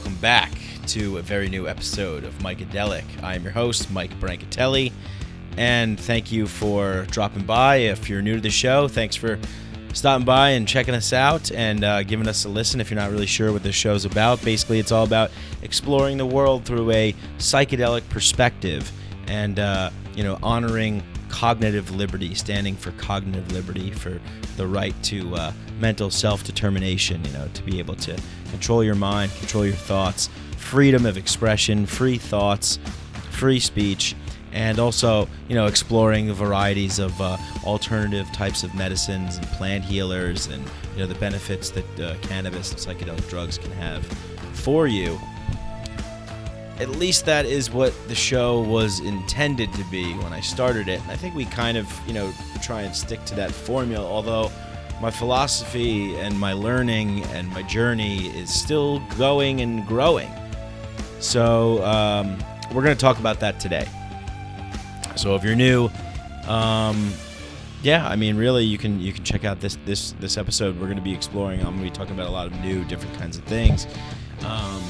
Welcome back to a very new episode of Micadelic. I am your host, Mike Brancatelli, and thank you for dropping by. If you're new to the show, thanks for stopping by and checking us out and uh, giving us a listen if you're not really sure what this show's about. Basically, it's all about exploring the world through a psychedelic perspective and, uh, you know, honoring cognitive liberty, standing for cognitive liberty, for the right to uh, mental self determination, you know, to be able to control your mind, control your thoughts, freedom of expression, free thoughts, free speech, and also, you know, exploring the varieties of uh, alternative types of medicines and plant healers and, you know, the benefits that uh, cannabis and psychedelic drugs can have for you at least that is what the show was intended to be when I started it. And I think we kind of, you know, try and stick to that formula, although my philosophy and my learning and my journey is still going and growing. So, um, we're going to talk about that today. So, if you're new, um, yeah, I mean, really, you can you can check out this this this episode. We're going to be exploring. I'm going to be talking about a lot of new, different kinds of things. Um,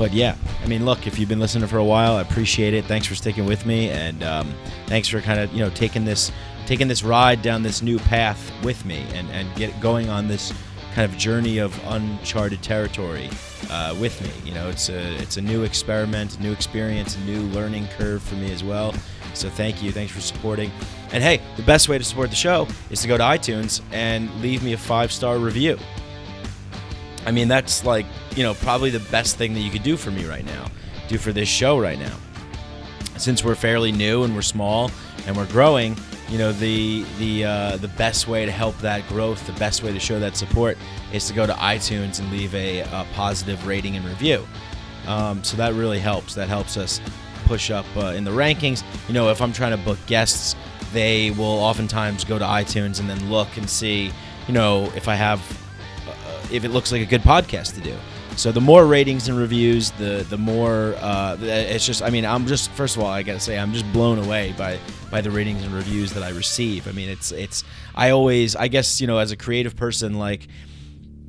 but yeah, I mean, look, if you've been listening for a while, I appreciate it. Thanks for sticking with me, and um, thanks for kind of you know taking this taking this ride down this new path with me, and and get going on this kind of journey of uncharted territory uh, with me. You know, it's a it's a new experiment, new experience, new learning curve for me as well. So thank you, thanks for supporting. And hey, the best way to support the show is to go to iTunes and leave me a five star review. I mean, that's like, you know, probably the best thing that you could do for me right now, do for this show right now. Since we're fairly new and we're small and we're growing, you know, the the uh, the best way to help that growth, the best way to show that support, is to go to iTunes and leave a, a positive rating and review. Um, so that really helps. That helps us push up uh, in the rankings. You know, if I'm trying to book guests, they will oftentimes go to iTunes and then look and see, you know, if I have if it looks like a good podcast to do. So the more ratings and reviews, the the more uh, it's just. I mean, I'm just first of all, I gotta say, I'm just blown away by by the ratings and reviews that I receive. I mean, it's it's. I always, I guess, you know, as a creative person, like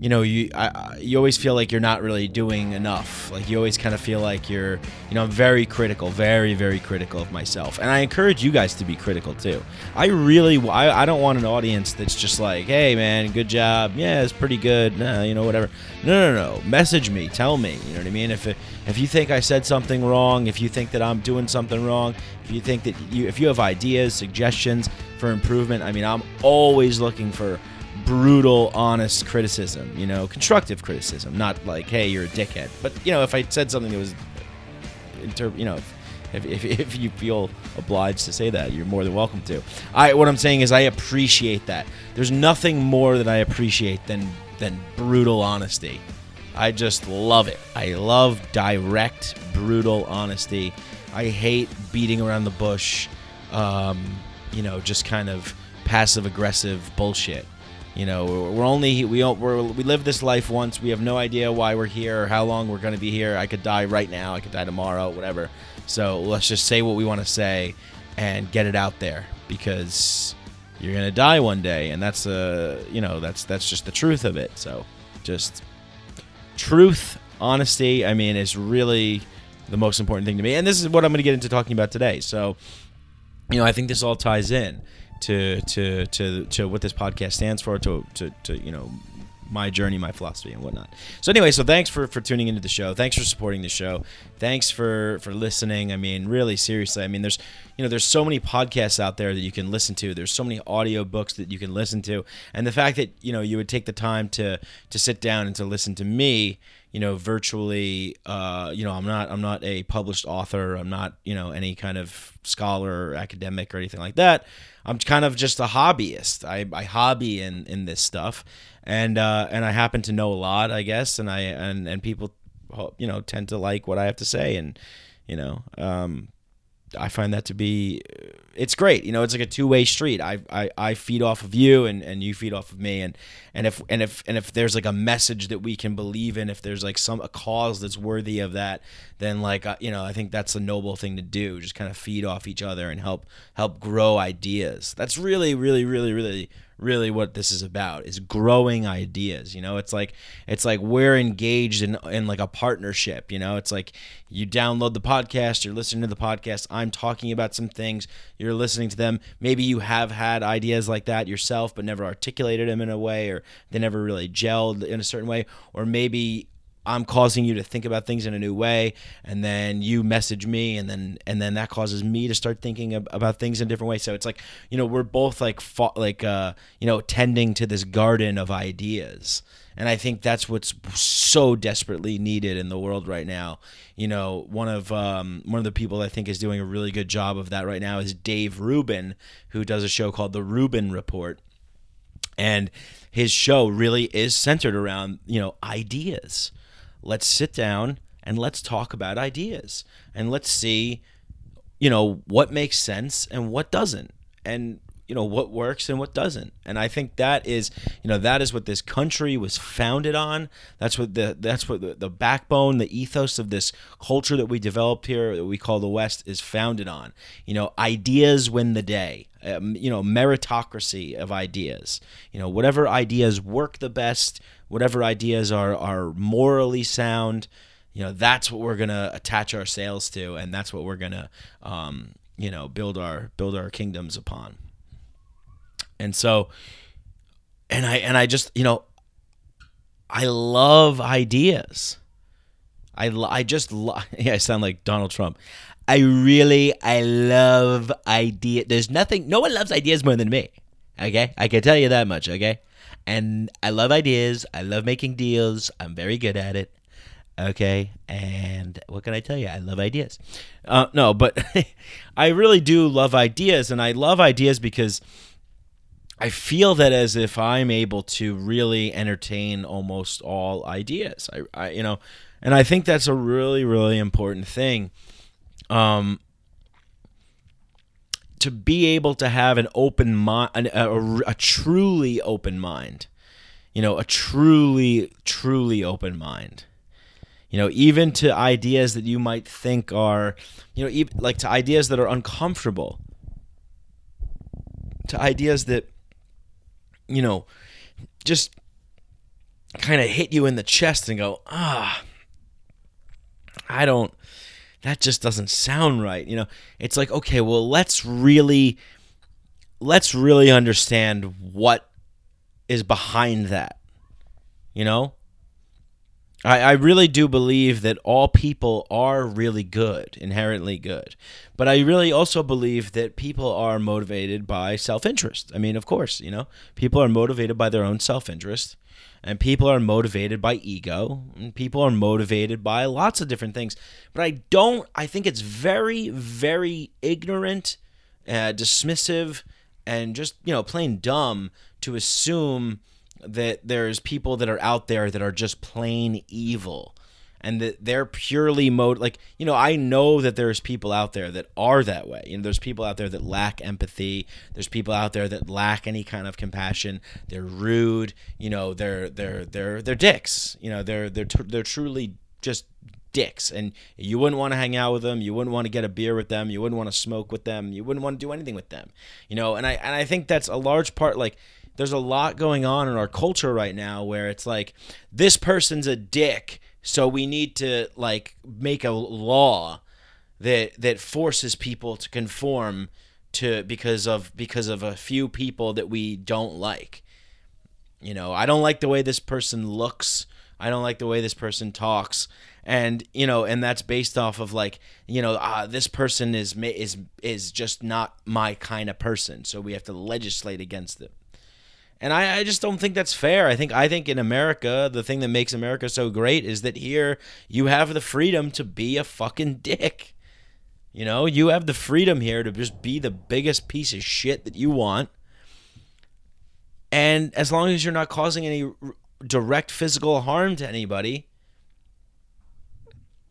you know you I, you always feel like you're not really doing enough. Like you always kind of feel like you're you know i'm very critical very very critical of myself. And i encourage you guys to be critical too. I really i, I don't want an audience that's just like hey man good job. Yeah it's pretty good. Nah, you know whatever. No no no. Message me. Tell me. You know what i mean? If if you think i said something wrong if you think that i'm doing something wrong if you think that you if you have ideas suggestions for improvement i mean i'm always looking for brutal, honest criticism. You know, constructive criticism, not like, "Hey, you're a dickhead." But you know, if I said something that was, inter- you know, if, if, if you feel obliged to say that, you're more than welcome to. I what I'm saying is I appreciate that. There's nothing more that I appreciate than than brutal honesty. I just love it. I love direct, brutal honesty. I hate beating around the bush. Um, you know, just kind of passive aggressive bullshit. You know, we're only we we're, we live this life once. We have no idea why we're here or how long we're going to be here. I could die right now. I could die tomorrow. Whatever. So let's just say what we want to say and get it out there because you're going to die one day, and that's a you know that's that's just the truth of it. So just truth, honesty. I mean, is really the most important thing to me, and this is what I'm going to get into talking about today. So, you know, I think this all ties in to to to to what this podcast stands for, to to, to you know my journey, my philosophy, and whatnot. So anyway, so thanks for for tuning into the show. Thanks for supporting the show. Thanks for for listening. I mean, really seriously. I mean, there's you know there's so many podcasts out there that you can listen to. There's so many audio books that you can listen to, and the fact that you know you would take the time to to sit down and to listen to me you know virtually uh, you know i'm not i'm not a published author. I'm not you know any kind of scholar or academic or anything like that. I'm kind of just a hobbyist. I, I hobby in, in this stuff, and uh, and I happen to know a lot, I guess, and I and and people, you know, tend to like what I have to say, and you know, um, I find that to be it's great. You know, it's like a two way street. I, I I feed off of you and, and you feed off of me and and if and if and if there's like a message that we can believe in, if there's like some a cause that's worthy of that, then like uh, you know, I think that's a noble thing to do. Just kind of feed off each other and help help grow ideas. That's really really really really really what this is about is growing ideas you know it's like it's like we're engaged in in like a partnership you know it's like you download the podcast you're listening to the podcast i'm talking about some things you're listening to them maybe you have had ideas like that yourself but never articulated them in a way or they never really gelled in a certain way or maybe I'm causing you to think about things in a new way, and then you message me, and then and then that causes me to start thinking about things in a different way. So it's like you know we're both like like uh, you know tending to this garden of ideas, and I think that's what's so desperately needed in the world right now. You know, one of um, one of the people I think is doing a really good job of that right now is Dave Rubin, who does a show called The Rubin Report, and his show really is centered around you know ideas let's sit down and let's talk about ideas and let's see you know what makes sense and what doesn't and you know what works and what doesn't. And i think that is you know that is what this country was founded on. That's what the that's what the, the backbone the ethos of this culture that we developed here that we call the west is founded on. You know ideas win the day. Um, you know meritocracy of ideas. You know whatever ideas work the best whatever ideas are are morally sound you know that's what we're gonna attach our sails to and that's what we're gonna um, you know build our build our kingdoms upon. And so and i and i just you know i love ideas. I i just lo- yeah i sound like donald trump. I really i love idea there's nothing no one loves ideas more than me okay? I can tell you that much okay and I love ideas. I love making deals. I'm very good at it. Okay, and what can I tell you? I love ideas. Uh, no, but I really do love ideas, and I love ideas because I feel that as if I'm able to really entertain almost all ideas. I, I you know, and I think that's a really, really important thing. Um, to be able to have an open mind, a, a, truly open mind, you know, a truly, truly open mind. You know, even to ideas that you might think are, you know, even, like to ideas that are uncomfortable, to ideas that, you know, just kind of hit you in the chest and go, ah, I don't, that just doesn't sound right. You know, it's like, okay, well, let's really let's really understand what is behind that. You know? I, I really do believe that all people are really good, inherently good. But I really also believe that people are motivated by self interest. I mean, of course, you know, people are motivated by their own self interest and people are motivated by ego and people are motivated by lots of different things but i don't i think it's very very ignorant uh, dismissive and just you know plain dumb to assume that there's people that are out there that are just plain evil. And that they're purely mode like you know i know that there's people out there that are that way. You know there's people out there that lack empathy. There's people out there that lack any kind of compassion. They're rude. You know they're they're they're they're dicks. You know they're they're they're truly just dicks. And you wouldn't want to hang out with them. You wouldn't want to get a beer with them. You wouldn't want to smoke with them. You wouldn't want to do anything with them. You know and i and i think that's a large part like there's a lot going on in our culture right now where it's like this person's a dick so we need to like make a law that that forces people to conform to because of because of a few people that we don't like. You know, I don't like the way this person looks. I don't like the way this person talks. And you know, and that's based off of like, you know, uh, this person is is is just not my kind of person. So we have to legislate against it. And I, I just don't think that's fair. I think I think in America, the thing that makes America so great is that here you have the freedom to be a fucking dick. You know, you have the freedom here to just be the biggest piece of shit that you want. And as long as you're not causing any direct physical harm to anybody,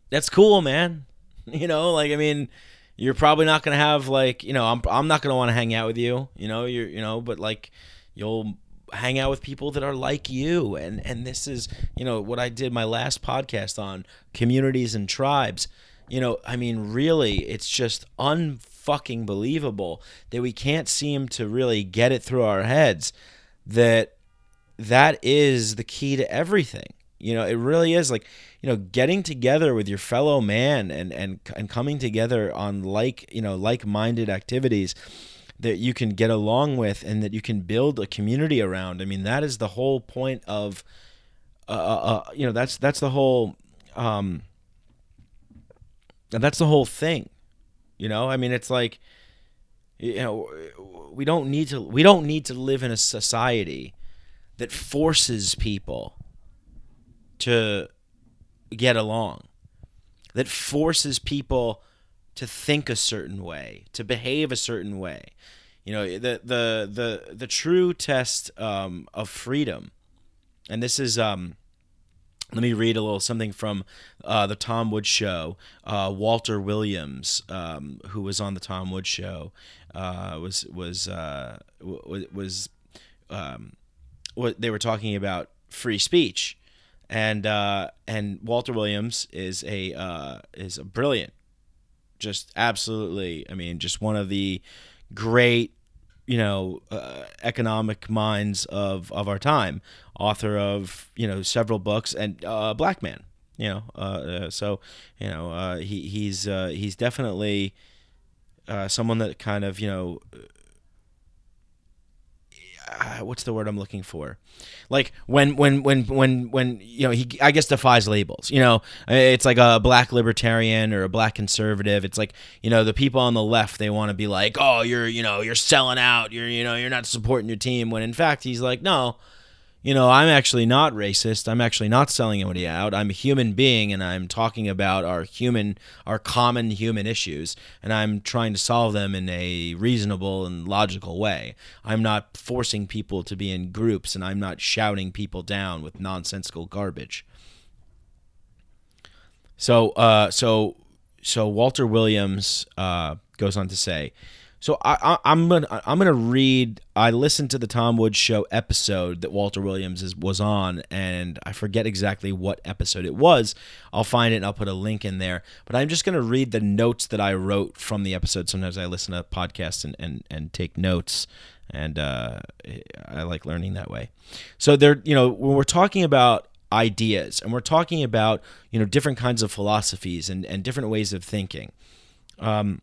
that's cool, man. You know, like I mean, you're probably not going to have like, you know, I'm I'm not going to want to hang out with you, you know, you're you know, but like you'll hang out with people that are like you. And and this is you know what I did my last podcast on communities and tribes. You know I mean really it's just unfucking believable that we can't seem to really get it through our heads that that is the key to everything. You know, it really is. Like, you know, getting together with your fellow man and and and coming together on like, you know, like-minded activities that you can get along with and that you can build a community around. I mean, that is the whole point of uh, uh, uh you know, that's that's the whole um that's the whole thing. You know, I mean, it's like you know, we don't need to we don't need to live in a society that forces people to get along, that forces people to think a certain way, to behave a certain way. You know, the the the the true test um, of freedom, and this is um, let me read a little something from uh, the Tom Woods show. Uh, Walter Williams, um, who was on the Tom Woods show, uh, was was uh, was um, what they were talking about free speech, and uh, and Walter Williams is a uh, is a brilliant, just absolutely. I mean, just one of the great, you know, uh, economic minds of of our time. Author of you know several books and uh, black man. You know, uh, uh, so you know he he's he's definitely someone that kind of you know uh, what's the word I'm looking for? Like when when when when when you know he I guess defies labels. You know, it's like a black libertarian or a black conservative. It's like you know the people on the left they want to be like, oh, you're you know you're selling out. You're you know you're not supporting your team. When in fact he's like, no, you know, I'm actually not racist. I'm actually not selling anybody out. I'm a human being and I'm talking about our human, our common human issues, and I'm trying to solve them in a reasonable and logical way. I'm not forcing people to be in groups and I'm not shouting people down with nonsensical garbage. So, uh, so, so Walter Williams uh, goes on to say, so I, am gonna I'm gonna read. I listened to the Tom Woods show episode that Walter Williams is, was on, and I forget exactly what episode it was. I'll find it and I'll put a link in there. But I'm just gonna read the notes that I wrote from the episode. Sometimes I listen to podcasts and and, and take notes, and uh, I like learning that way. So there, you know, when we're talking about ideas and we're talking about you know different kinds of philosophies and and different ways of thinking. Um,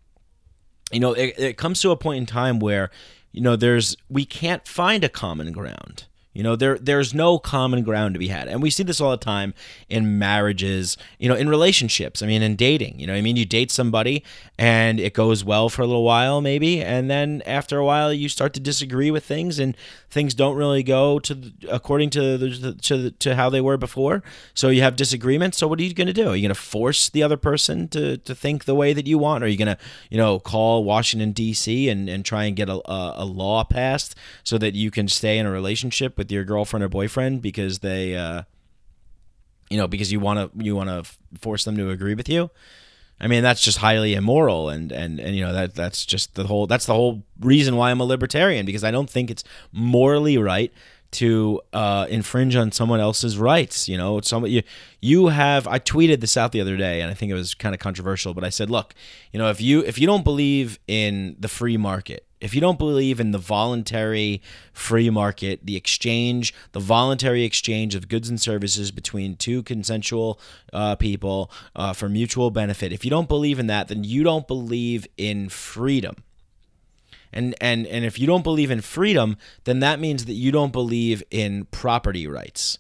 you know, it, it comes to a point in time where, you know, there's we can't find a common ground. You know, there there's no common ground to be had. And we see this all the time in marriages, you know, in relationships. I mean, in dating. You know, I mean, you date somebody and it goes well for a little while maybe, and then after a while you start to disagree with things and things don't really go to according to the, to the, to how they were before. So you have disagreements. So what are you going to do? Are you going to force the other person to to think the way that you want? Or are you going to, you know, call Washington D.C. and and try and get a, a law passed so that you can stay in a relationship with with your girlfriend or boyfriend because they, uh, you know, because you want to you want to force them to agree with you. I mean, that's just highly immoral, and and and you know that that's just the whole that's the whole reason why I'm a libertarian because I don't think it's morally right to uh, infringe on someone else's rights. You know, some you you have. I tweeted this out the other day, and I think it was kind of controversial, but I said, look, you know, if you if you don't believe in the free market, if you don't believe in the voluntary free market, the exchange, the voluntary exchange of goods and services between two consensual uh, people uh, for mutual benefit, if you don't believe in that, then you don't believe in freedom. And, and, and if you don't believe in freedom, then that means that you don't believe in property rights.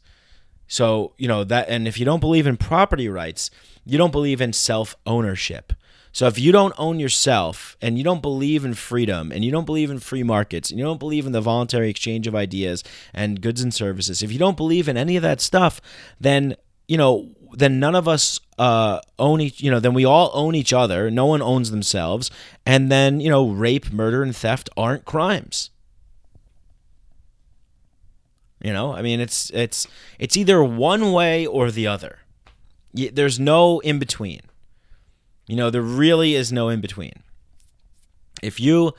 So, you know, that, and if you don't believe in property rights, you don't believe in self ownership. So if you don't own yourself and you don't believe in freedom and you don't believe in free markets and you don't believe in the voluntary exchange of ideas and goods and services, if you don't believe in any of that stuff, then you know then none of us uh, own each you know then we all own each other. No one owns themselves. And then you know rape murder and theft aren't crimes. You know i mean it's it's it's either one way or the other. There's no in between you know, there really is no in between. If you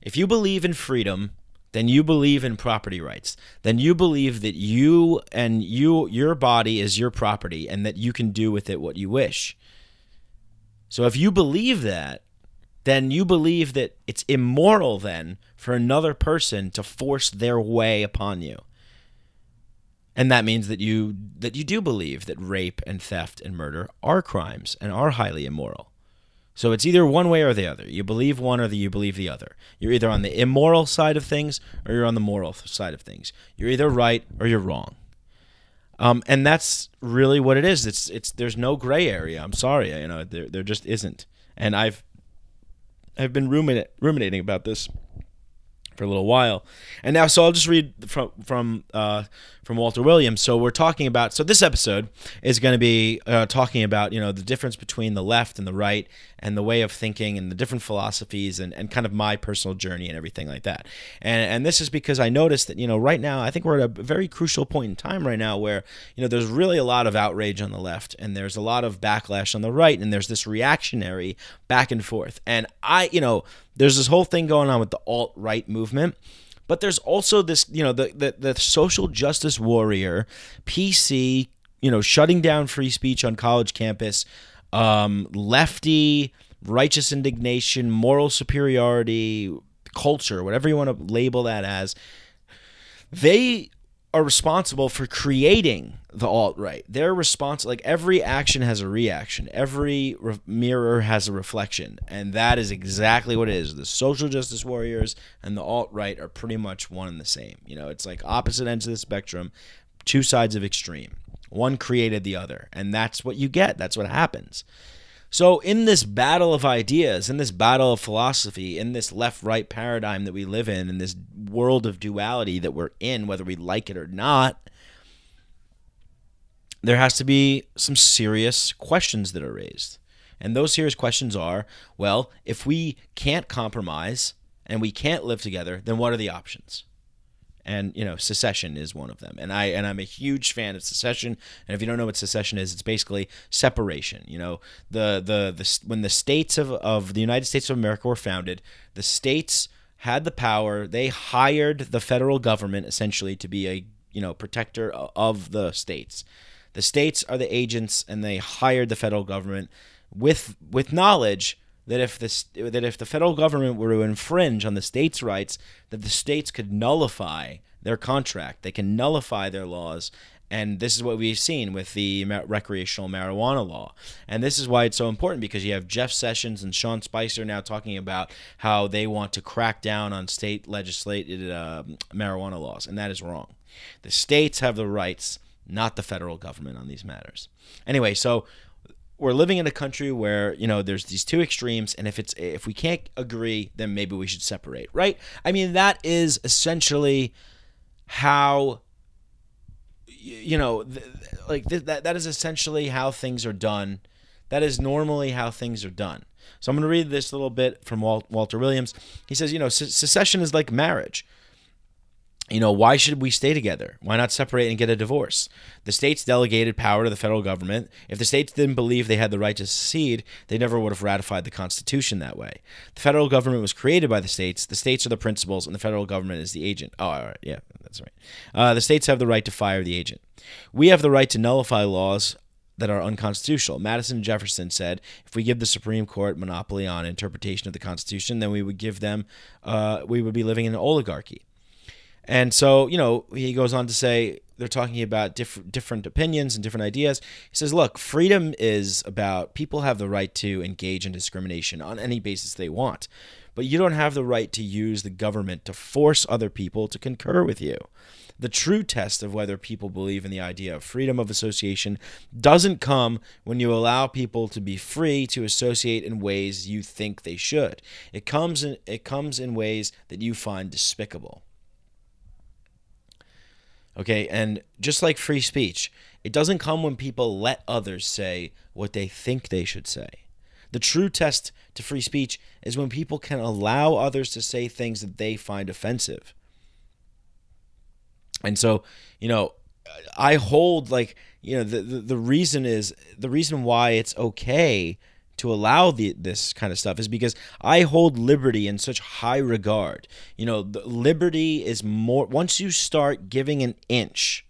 if you believe in freedom, then you believe in property rights. Then you believe that you and you your body is your property and that you can do with it what you wish. So if you believe that, then you believe that it's immoral then for another person to force their way upon you. And that means that you that you do believe that rape and theft and murder are crimes and are highly immoral. So it's either one way or the other. You believe one or the, you believe the other. You're either on the immoral side of things or you're on the moral side of things. You're either right or you're wrong. Um, and that's really what it is. It's it's there's no gray area. I'm sorry, you know there there just isn't. And I've I've been ruminating about this for a little while. And now, so I'll just read from from uh, from Walter Williams. So we're talking about. So this episode is going to be uh, talking about you know the difference between the left and the right, and the way of thinking, and the different philosophies, and, and kind of my personal journey and everything like that. And and this is because I noticed that you know right now I think we're at a very crucial point in time right now where you know there's really a lot of outrage on the left, and there's a lot of backlash on the right, and there's this reactionary back and forth. And I you know there's this whole thing going on with the alt right movement. But there's also this, you know, the, the, the social justice warrior, PC, you know, shutting down free speech on college campus, um, lefty, righteous indignation, moral superiority, culture, whatever you want to label that as. They are responsible for creating the alt right. They're responsible. Like every action has a reaction. Every re- mirror has a reflection, and that is exactly what it is. The social justice warriors and the alt right are pretty much one and the same. You know, it's like opposite ends of the spectrum, two sides of extreme. One created the other, and that's what you get. That's what happens. So, in this battle of ideas, in this battle of philosophy, in this left right paradigm that we live in, in this world of duality that we're in, whether we like it or not, there has to be some serious questions that are raised. And those serious questions are well, if we can't compromise and we can't live together, then what are the options? And you know secession is one of them. And i and i'm a huge fan of secession. And if you don't know what secession is it's basically separation. You know the the, the when the states of, of the united states of america were founded the states had the power they hired the federal government essentially to be a you know protector of the states. The states are the agents and they hired the federal government with with knowledge that if the that if the federal government were to infringe on the states' rights, that the states could nullify their contract. They can nullify their laws. And this is what we've seen with the recreational marijuana law. And this is why it's so important because you have Jeff Sessions and Sean Spicer now talking about how they want to crack down on state legislated uh, marijuana laws. And that is wrong. The states have the rights, not the federal government, on these matters. Anyway, so we're living in a country where you know there's these two extremes and if it's if we can't agree then maybe we should separate right? I mean that is essentially how you know like that that is essentially how things are done. That is normally how things are done. So i'm going to read this little bit from walter williams. He says you know secession is like marriage you know, why should we stay together? Why not separate and get a divorce? The states delegated power to the federal government. If the states didn't believe they had the right to secede, they never would have ratified the Constitution that way. The federal government was created by the states. The states are the principals, and the federal government is the agent. Oh, all right. Yeah, that's right. Uh, the states have the right to fire the agent. We have the right to nullify laws that are unconstitutional. Madison and Jefferson said, if we give the Supreme Court monopoly on interpretation of the Constitution, then we would give them, uh, we would be living in an oligarchy. And so, you know, he goes on to say they're talking about different different opinions and different ideas. He says, "Look, freedom is about people have the right to engage in discrimination on any basis they want, but you don't have the right to use the government to force other people to concur with you." The true test of whether people believe in the idea of freedom of association doesn't come when you allow people to be free to associate in ways you think they should. It comes in it comes in ways that you find despicable. Okay, and just like free speech, it doesn't come when people let others say what they think they should say. The true test to free speech is when people can allow others to say things that they find offensive. And so, you know, I hold like, you know, the, the, the reason is the reason why it's okay to allow the, this kind of stuff is because I hold liberty in such high regard. You know, liberty is more, once you start giving an inch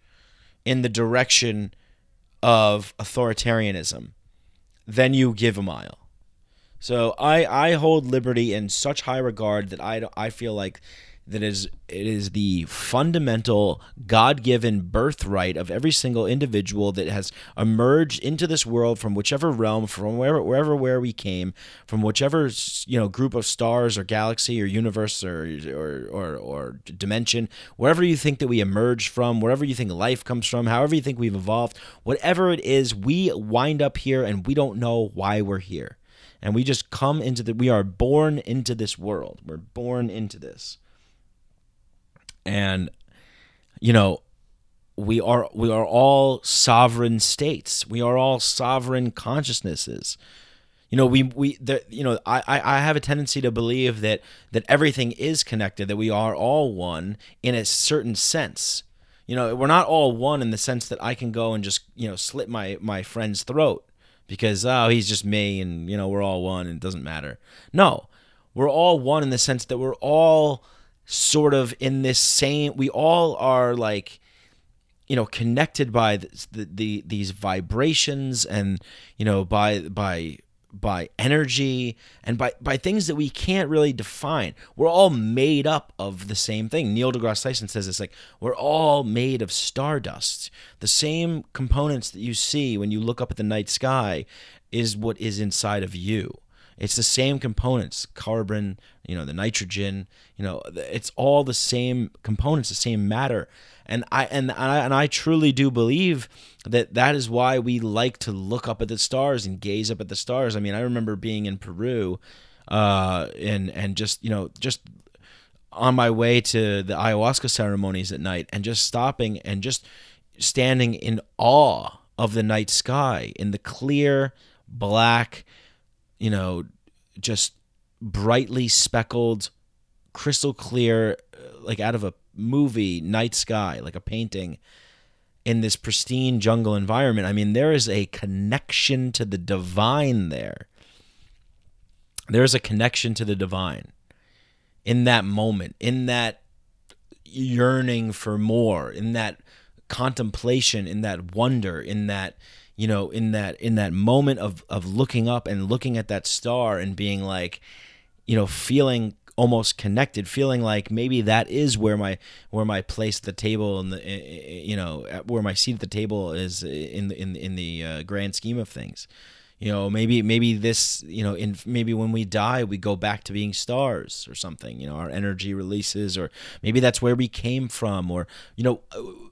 in the direction of authoritarianism, then you give a mile. So I I hold liberty in such high regard that I I feel like that is it is the fundamental god-given birthright of every single individual that has emerged into this world from whichever realm from wherever wherever where we came from whichever you know group of stars or galaxy or universe or or or, or dimension wherever you think that we emerged from wherever you think life comes from however you think we've evolved whatever it is we wind up here and we don't know why we're here. And we just come into the we are born into this world. We're born into this and you know we are we are all sovereign states. We are all sovereign consciousnesses. You know we we the, you know I, I have a tendency to believe that that everything is connected that we are all one in a certain sense. You know we're not all one in the sense that i can go and just you know slit my my friend's throat because oh he's just me and you know we're all one and it doesn't matter. No we're all one in the sense that we're all sort of in this same we all are like you know connected by the, the, the, these vibrations and you know by by by energy and by by things that we can't really define. We're all made up of the same thing. Neil degrasse tyson says it's like we're all made of stardust. The same components that you see when you look up at the night sky is what is inside of you it's the same components, carbon, you know, the nitrogen, you know, it's all the same components, the same matter. And I and I and I truly do believe that that is why we like to look up at the stars and gaze up at the stars. I mean, I remember being in Peru uh and and just, you know, just on my way to the ayahuasca ceremonies at night and just stopping and just standing in awe of the night sky in the clear black you know, just brightly speckled, crystal clear, uh, like out of a movie, night sky, like a painting in this pristine jungle environment. I mean, there is a connection to the divine there. There's a connection to the divine in that moment, in that yearning for more, in that contemplation, in that wonder, in that you know in that in that moment of of looking up and looking at that star and being like you know feeling almost connected feeling like maybe that is where my where my place at the table and the eh, eh, eh, you know where my seat at the table is in the in in the uh, grand scheme of things. You know maybe maybe this you know in maybe when we die we go back to being stars or something you know our energy releases or maybe that's where we came from or you know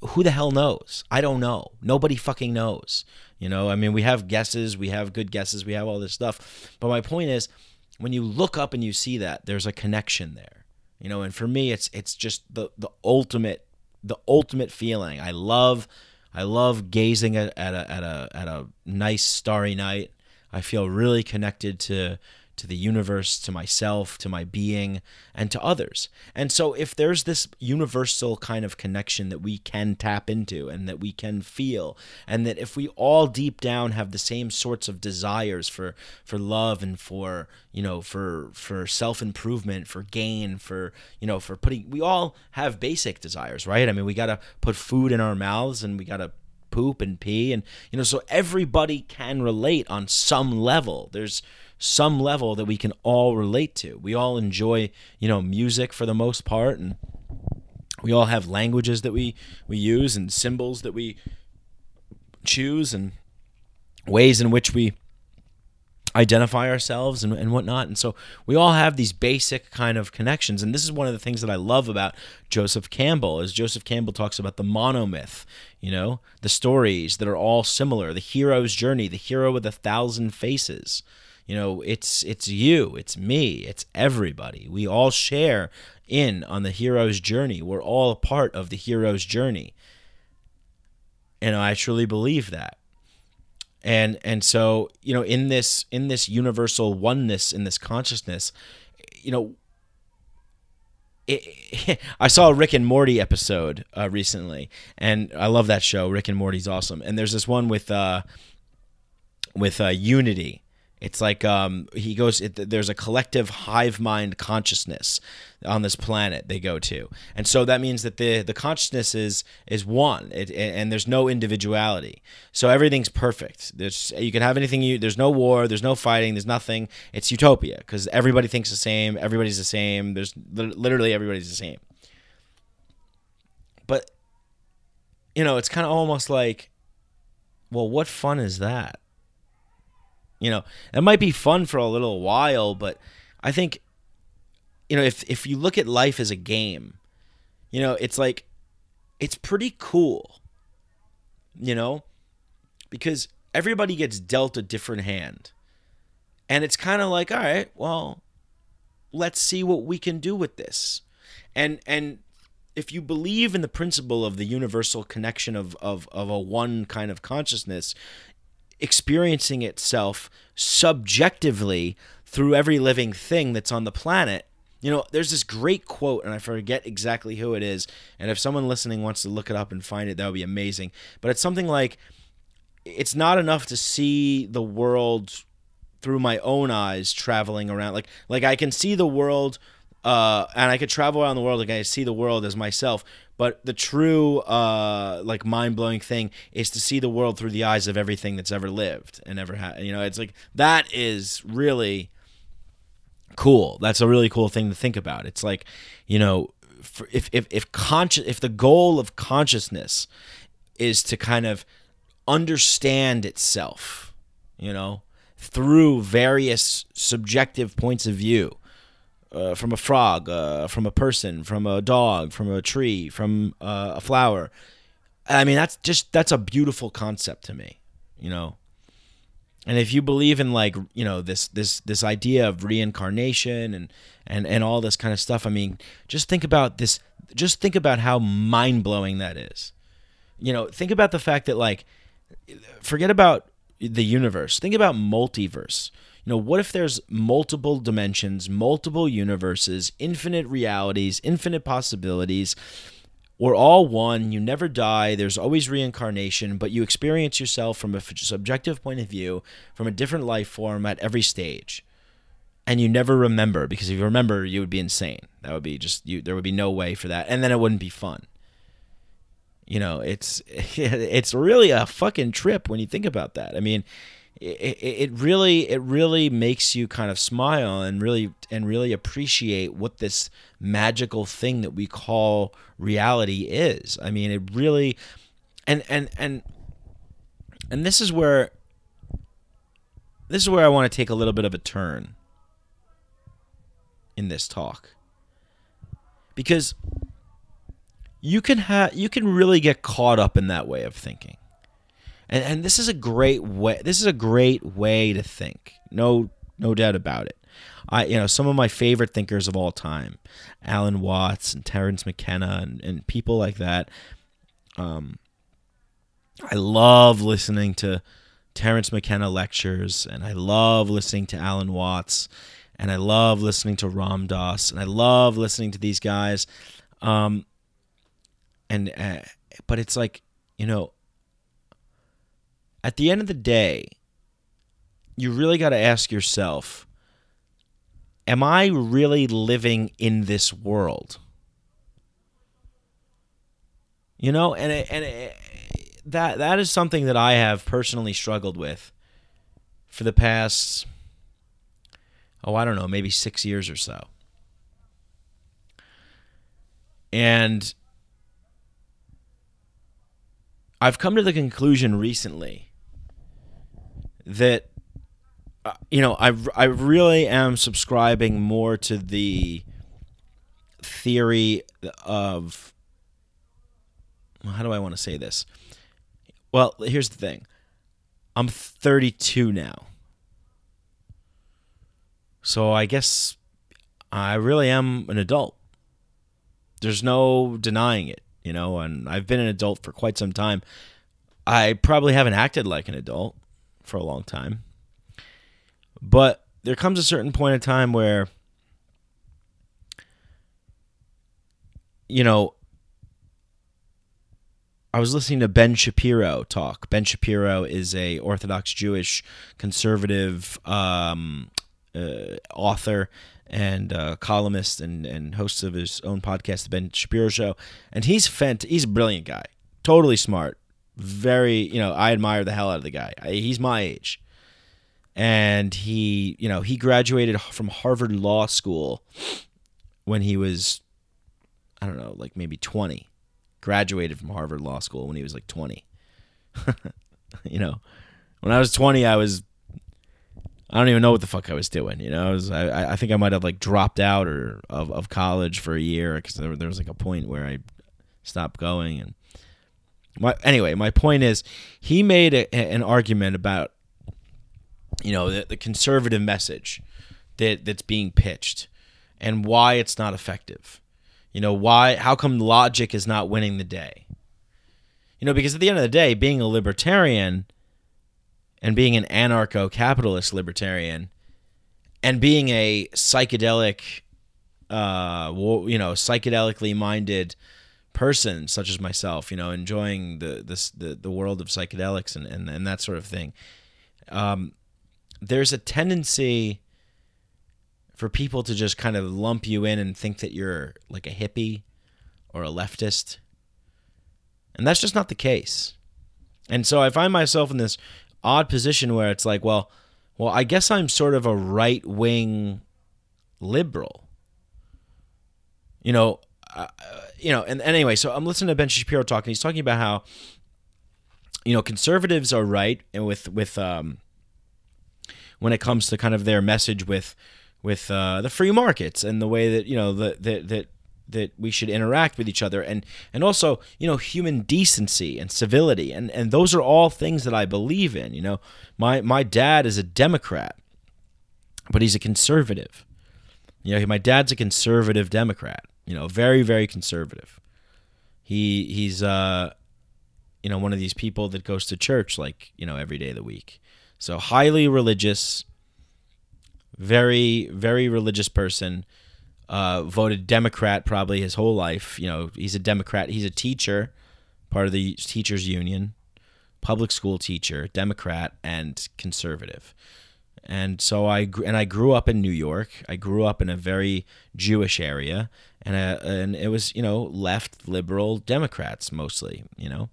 who the hell knows? I don't know. Nobody fucking knows you know i mean we have guesses we have good guesses we have all this stuff. But my point is when you look up and you see that there's a connection there. You know and for me it's it's just the the ultimate the ultimate feeling. I love I love gazing at, at a at a at a nice starry night. I feel really connected to to the universe, to myself, to my being, and to others. And so, if there's this universal kind of connection that we can tap into and that we can feel, and that if we all deep down have the same sorts of desires for for love and for you know for for self improvement, for gain, for you know for putting, we all have basic desires, right? I mean, we gotta put food in our mouths and we gotta poop and pee and you know so everybody can relate on some level there's some level that we can all relate to we all enjoy you know music for the most part and we all have languages that we we use and symbols that we choose and ways in which we identify ourselves and, and whatnot. And so we all have these basic kind of connections. And this is one of the things that I love about Joseph Campbell is Joseph Campbell talks about the monomyth, you know, the stories that are all similar, the hero's journey, the hero with a thousand faces. You know, it's it's you, it's me, it's everybody. We all share in on the hero's journey. We're all a part of the hero's journey. And I truly believe that and and so you know in this in this universal oneness in this consciousness you know it, I saw a Rick and Morty episode uh, recently, and I love that show. Rick and Morty's awesome. And there's this one with uh, with uh, Unity. It's like um, he goes. It, there's a collective hive mind consciousness on this planet they go to, and so that means that the the consciousness is is one, it, and there's no individuality. So everything's perfect. There's you can have anything you. There's no war. There's no fighting. There's nothing. It's utopia because everybody thinks the same. Everybody's the same. There's literally everybody's the same. But you know, it's kind of almost like, well, what fun is that? You know, it might be fun for a little while, but I think, you know, if if you look at life as a game, you know, it's like, it's pretty cool. You know, because everybody gets dealt a different hand, and it's kind of like, all right, well, let's see what we can do with this, and and if you believe in the principle of the universal connection of, of, of a one kind of consciousness experiencing itself subjectively through every living thing that's on the planet you know there's this great quote and i forget exactly who it is and if someone listening wants to look it up and find it that would be amazing. But it's something like it's not enough to see the world through my own eyes traveling around. Like like i can see the world uh, and I could travel around the world like I see the world as myself. But the true, uh, like mind blowing thing is to see the world through the eyes of everything that's ever lived and ever had. You know, it's like that is really cool. That's a really cool thing to think about. It's like, you know, if if if conscious, if the goal of consciousness is to kind of understand itself, you know, through various subjective points of view uh, from a frog, uh, from a person, from a dog, from a tree, from uh, a flower. I mean, that's just that's a beautiful concept to me, you know. And if you believe in like you know this this this idea of reincarnation and and and all this kind of stuff, I mean, just think about this. Just think about how mind blowing that is. You know, think about the fact that like, forget about the universe. Think about multiverse you know, what if there's multiple dimensions, multiple universes, infinite realities, infinite possibilities? We're all one. You never die. There's always reincarnation, but you experience yourself from a subjective point of view, from a different life form at every stage. And you never remember because if you remember, you would be insane. That would be just you. There would be no way for that, and then it wouldn't be fun. You know, it's it's really a fucking trip when you think about that. I mean, it, it really it really makes you kind of smile and really and really appreciate what this magical thing that we call reality is. I mean, it really and and and and this is where this is where I want to take a little bit of a turn in this talk. Because you can have you can really get caught up in that way of thinking and and this is a great way. This is a great way to think. No no doubt about it. I you know some of my favorite thinkers of all time, Alan Watts and Terence McKenna and, and people like that. Um, I love listening to Terence McKenna lectures, and I love listening to Alan Watts, and I love listening to Ram Dass, and I love listening to these guys. Um, and uh, but it's like you know at the end of the day, you really got to ask yourself Am I really living in this world? You know, and it, and it, that that is something that I have personally struggled with for the past oh, I don't know, maybe 6 years or so. And I've come to the conclusion recently that uh, you know I I really am subscribing more to the theory of how do I want to say this? Well, here's the thing. I'm 32 now. So I guess I really am an adult. There's no denying it, you know, and I've been an adult for quite some time. I probably haven't acted like an adult for a long time. But there comes a certain point in time where you know I was listening to Ben Shapiro talk. Ben Shapiro is a Orthodox Jewish conservative um, uh, author and uh, columnist and, and host of his own podcast, The Ben Shapiro Show. And he's fant- he's a brilliant guy, totally smart, very you know I admire the hell out of the guy. He's my age, and he you know he graduated from Harvard Law School when he was I don't know like maybe twenty graduated from Harvard Law School when he was like 20. you know, when I was 20, I was I don't even know what the fuck I was doing. You know, I, was, I, I think I might have like dropped out or of, of college for a year because there, there was like a point where I stopped going. And my anyway, my point is, he made a, an argument about you know the, the conservative message that that's being pitched and why it's not effective. You know, why how come logic is not winning the day? You know, because at the end of the day, being a libertarian and being an anarcho capitalist libertarian and being a psychedelic uh you know, psychedelically minded person such as myself, you know, enjoying the this the, the world of psychedelics and, and, and that sort of thing. Um there's a tendency for people to just kind of lump you in and think that you're like a hippie or a leftist. And that's just not the case. And so I find myself in this odd position where it's like, well, well, I guess I'm sort of a right wing liberal. You know, uh, you know, and, and anyway, so I'm listening to Ben Shapiro talking. He's talking about how, you know, conservatives are right, and with with um, when it comes to kind of their message with with uh, the free markets and the way that you know that that that that we should interact with each other and and also you know human decency and civility. And and those are all things that I believe in you know. My my dad is a democrat but he's a conservative. You know my dad's a conservative democrat you know very very conservative he he's uh you know one of these people that goes to church like you know every day of the week so highly religious very very religious person. Uh, voted Democrat probably his whole life. You know, he's a Democrat. He's a teacher, part of the teachers union, public school teacher, Democrat and conservative. And so I and I grew up in New York. I grew up in a very Jewish area, and uh, and it was you know left liberal Democrats mostly. You know,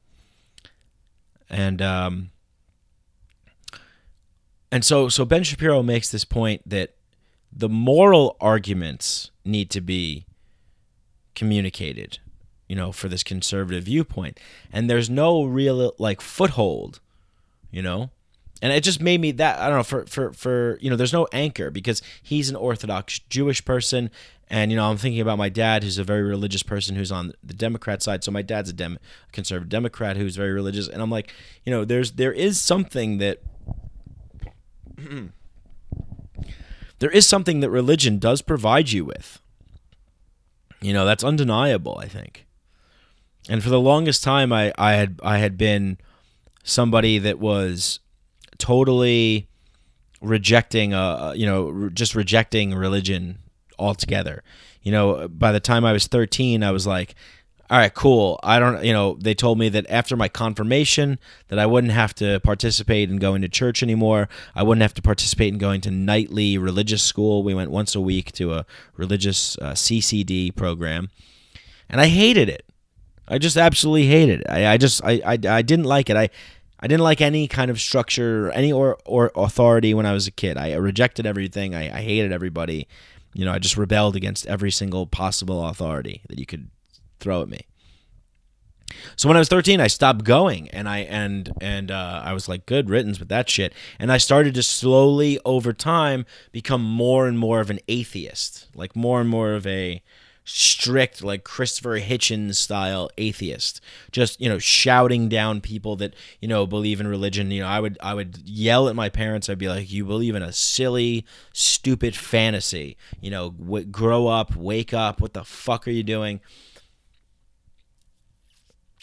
and um, and so so Ben Shapiro makes this point that the moral arguments need to be communicated, you know, for this conservative viewpoint. And there's no real like foothold, you know? And it just made me that I don't know for for for you know there's no anchor because he's an orthodox Jewish person and you know I'm thinking about my dad who's a very religious person who's on the Democrat side so my dad's a dem- conservative Democrat who's very religious and I'm like you know there's there is something that there is something that religion does provide you with. You know, that's undeniable, I think. And for the longest time I, I had I had been somebody that was totally rejecting uh you know just rejecting religion altogether. You know, by the time I was 13, I was like all right, cool. I don't, you know, they told me that after my confirmation that I wouldn't have to participate in going to church anymore. I wouldn't have to participate in going to nightly religious school. We went once a week to a religious uh, CCD program, and I hated it. I just absolutely hated it. I, I just, I, I, I didn't like it. I, I didn't like any kind of structure, any or, or authority when I was a kid. I rejected everything. I, I hated everybody. You know, I just rebelled against every single possible authority that you could throw at me. So when I was 13, I stopped going, and I and and uh, I was like, good riddance with that shit. And I started to slowly, over time, become more and more of an atheist, like more and more of a strict, like Christopher Hitchens style atheist. Just you know, shouting down people that you know believe in religion. You know, I would I would yell at my parents. I'd be like, "You believe in a silly, stupid fantasy. You know, w- grow up, wake up. What the fuck are you doing?"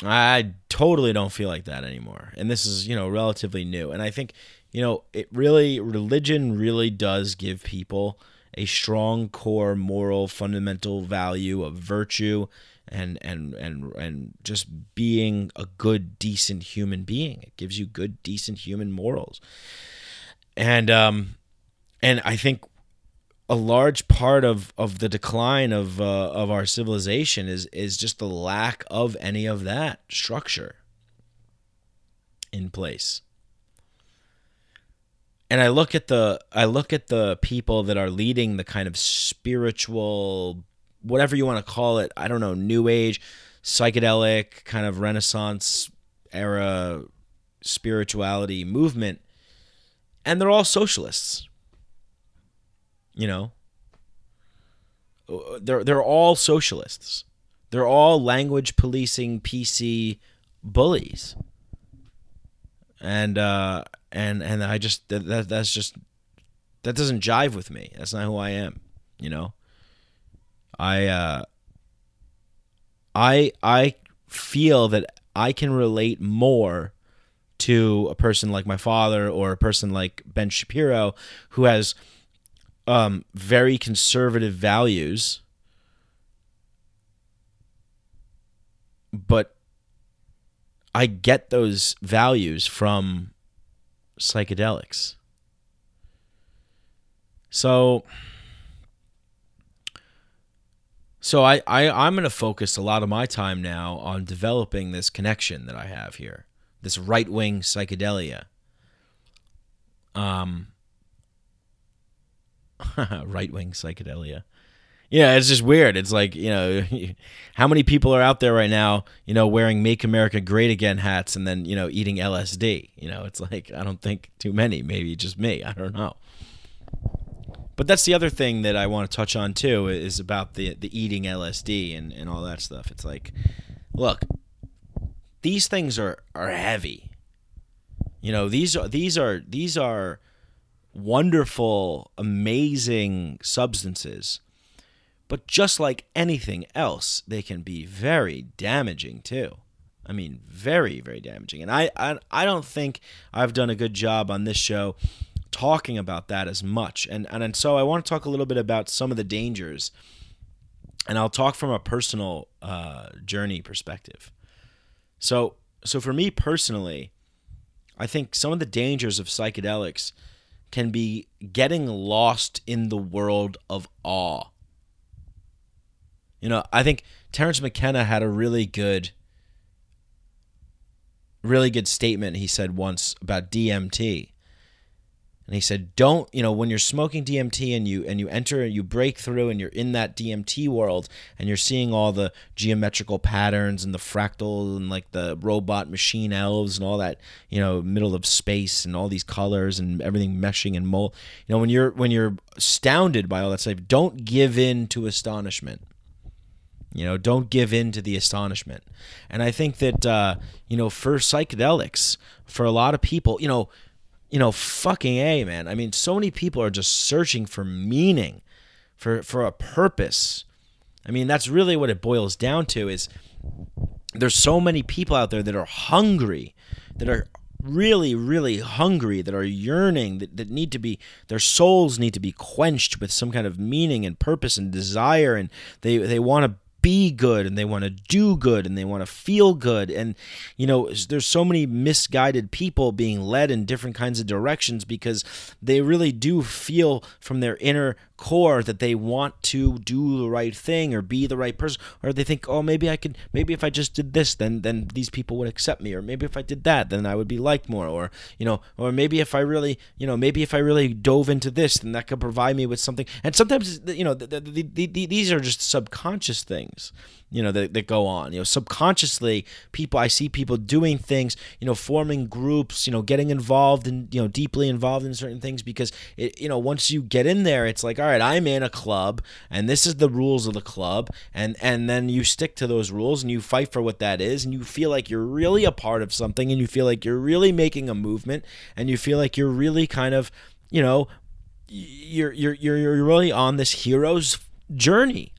I totally don't feel like that anymore. And this is, you know, relatively new. And I think, you know, it really, religion really does give people a strong core moral fundamental value of virtue and and and and just being a good decent human being. It gives you good decent human morals. And um and i think a large part of of the decline of uh, of our civilization is is just the lack of any of that structure in place and I look at the I look at the people that are leading the kind of spiritual whatever you want to call it, I don't know, new age, psychedelic, kind of renaissance era spirituality movement and they're all socialists. You know, uh, they're they're all socialists. They're all language policing PC bullies. And uh and and I just that, that that's just that doesn't jive with me. That's not who I am, you know. I uh I I feel that I can relate more to a person like my father or a person like Ben Shapiro who has um, very conservative values but I get those values from psychedelics. So so I, I I'm gonna focus a lot of my time now on developing this connection that I have here, this right wing psychedelia. Um right wing psychedelia. Yeah, it's just weird. It's like, you know, how many people are out there right now, you know, wearing Make America Great Again hats and then, you know, eating LSD? You know, it's like, I don't think too many, maybe just me. I don't know. But that's the other thing that I want to touch on too is about the, the eating LSD and, and all that stuff. It's like, look, these things are, are heavy. You know, these are, these are, these are wonderful, amazing substances but just like anything else, they can be very damaging too. I mean, very, very damaging. And I, I, I don't think I've done a good job on this show talking about that as much. And, and, and so I want to talk a little bit about some of the dangers. And I'll talk from a personal uh, journey perspective. So, so for me personally, I think some of the dangers of psychedelics can be getting lost in the world of awe you know, I think Terence McKenna had a really good really good statement he said once about DMT. And he said, "Don't, you know, when you're smoking DMT and you and you enter and you break through and you're in that DMT world and you're seeing all the geometrical patterns and the fractals and like the robot machine elves and all that, you know, middle of space and all these colors and everything meshing and mold. You know, when you're when you're astounded by all that stuff, don't give in to astonishment." You know, don't give in to the astonishment. And I think that uh, you know, for psychedelics, for a lot of people, you know, you know, fucking a man. I mean, so many people are just searching for meaning, for for a purpose. I mean, that's really what it boils down to. Is there's so many people out there that are hungry, that are really, really hungry, that are yearning, that, that need to be, their souls need to be quenched with some kind of meaning and purpose and desire, and they they want to be good and they want to do good and they want to feel good. And you know there's so many misguided people being led in different kinds of directions because they really do feel from their inner core that they want to do the right thing or be the right person. Or they think oh maybe I could maybe if I just did this then then these people would accept me. Or maybe if I did that then I would be liked more. Or you know or maybe if I really you know maybe if I really dove into this then that could provide me with something. And sometimes you know the, the, the, these are just subconscious things you know that, that go on. You know subconsciously people i see people doing things you know forming groups you know getting involved and you know deeply involved in certain things because it you know once you get in there it's like all right i'm in a club and this is the rules of the club. And and then you stick to those rules and you fight for what that is and you feel like you're really a part of something and you feel like you're really making a movement and you feel like you're really kind of you know you're you're you're, you're really on this hero's journey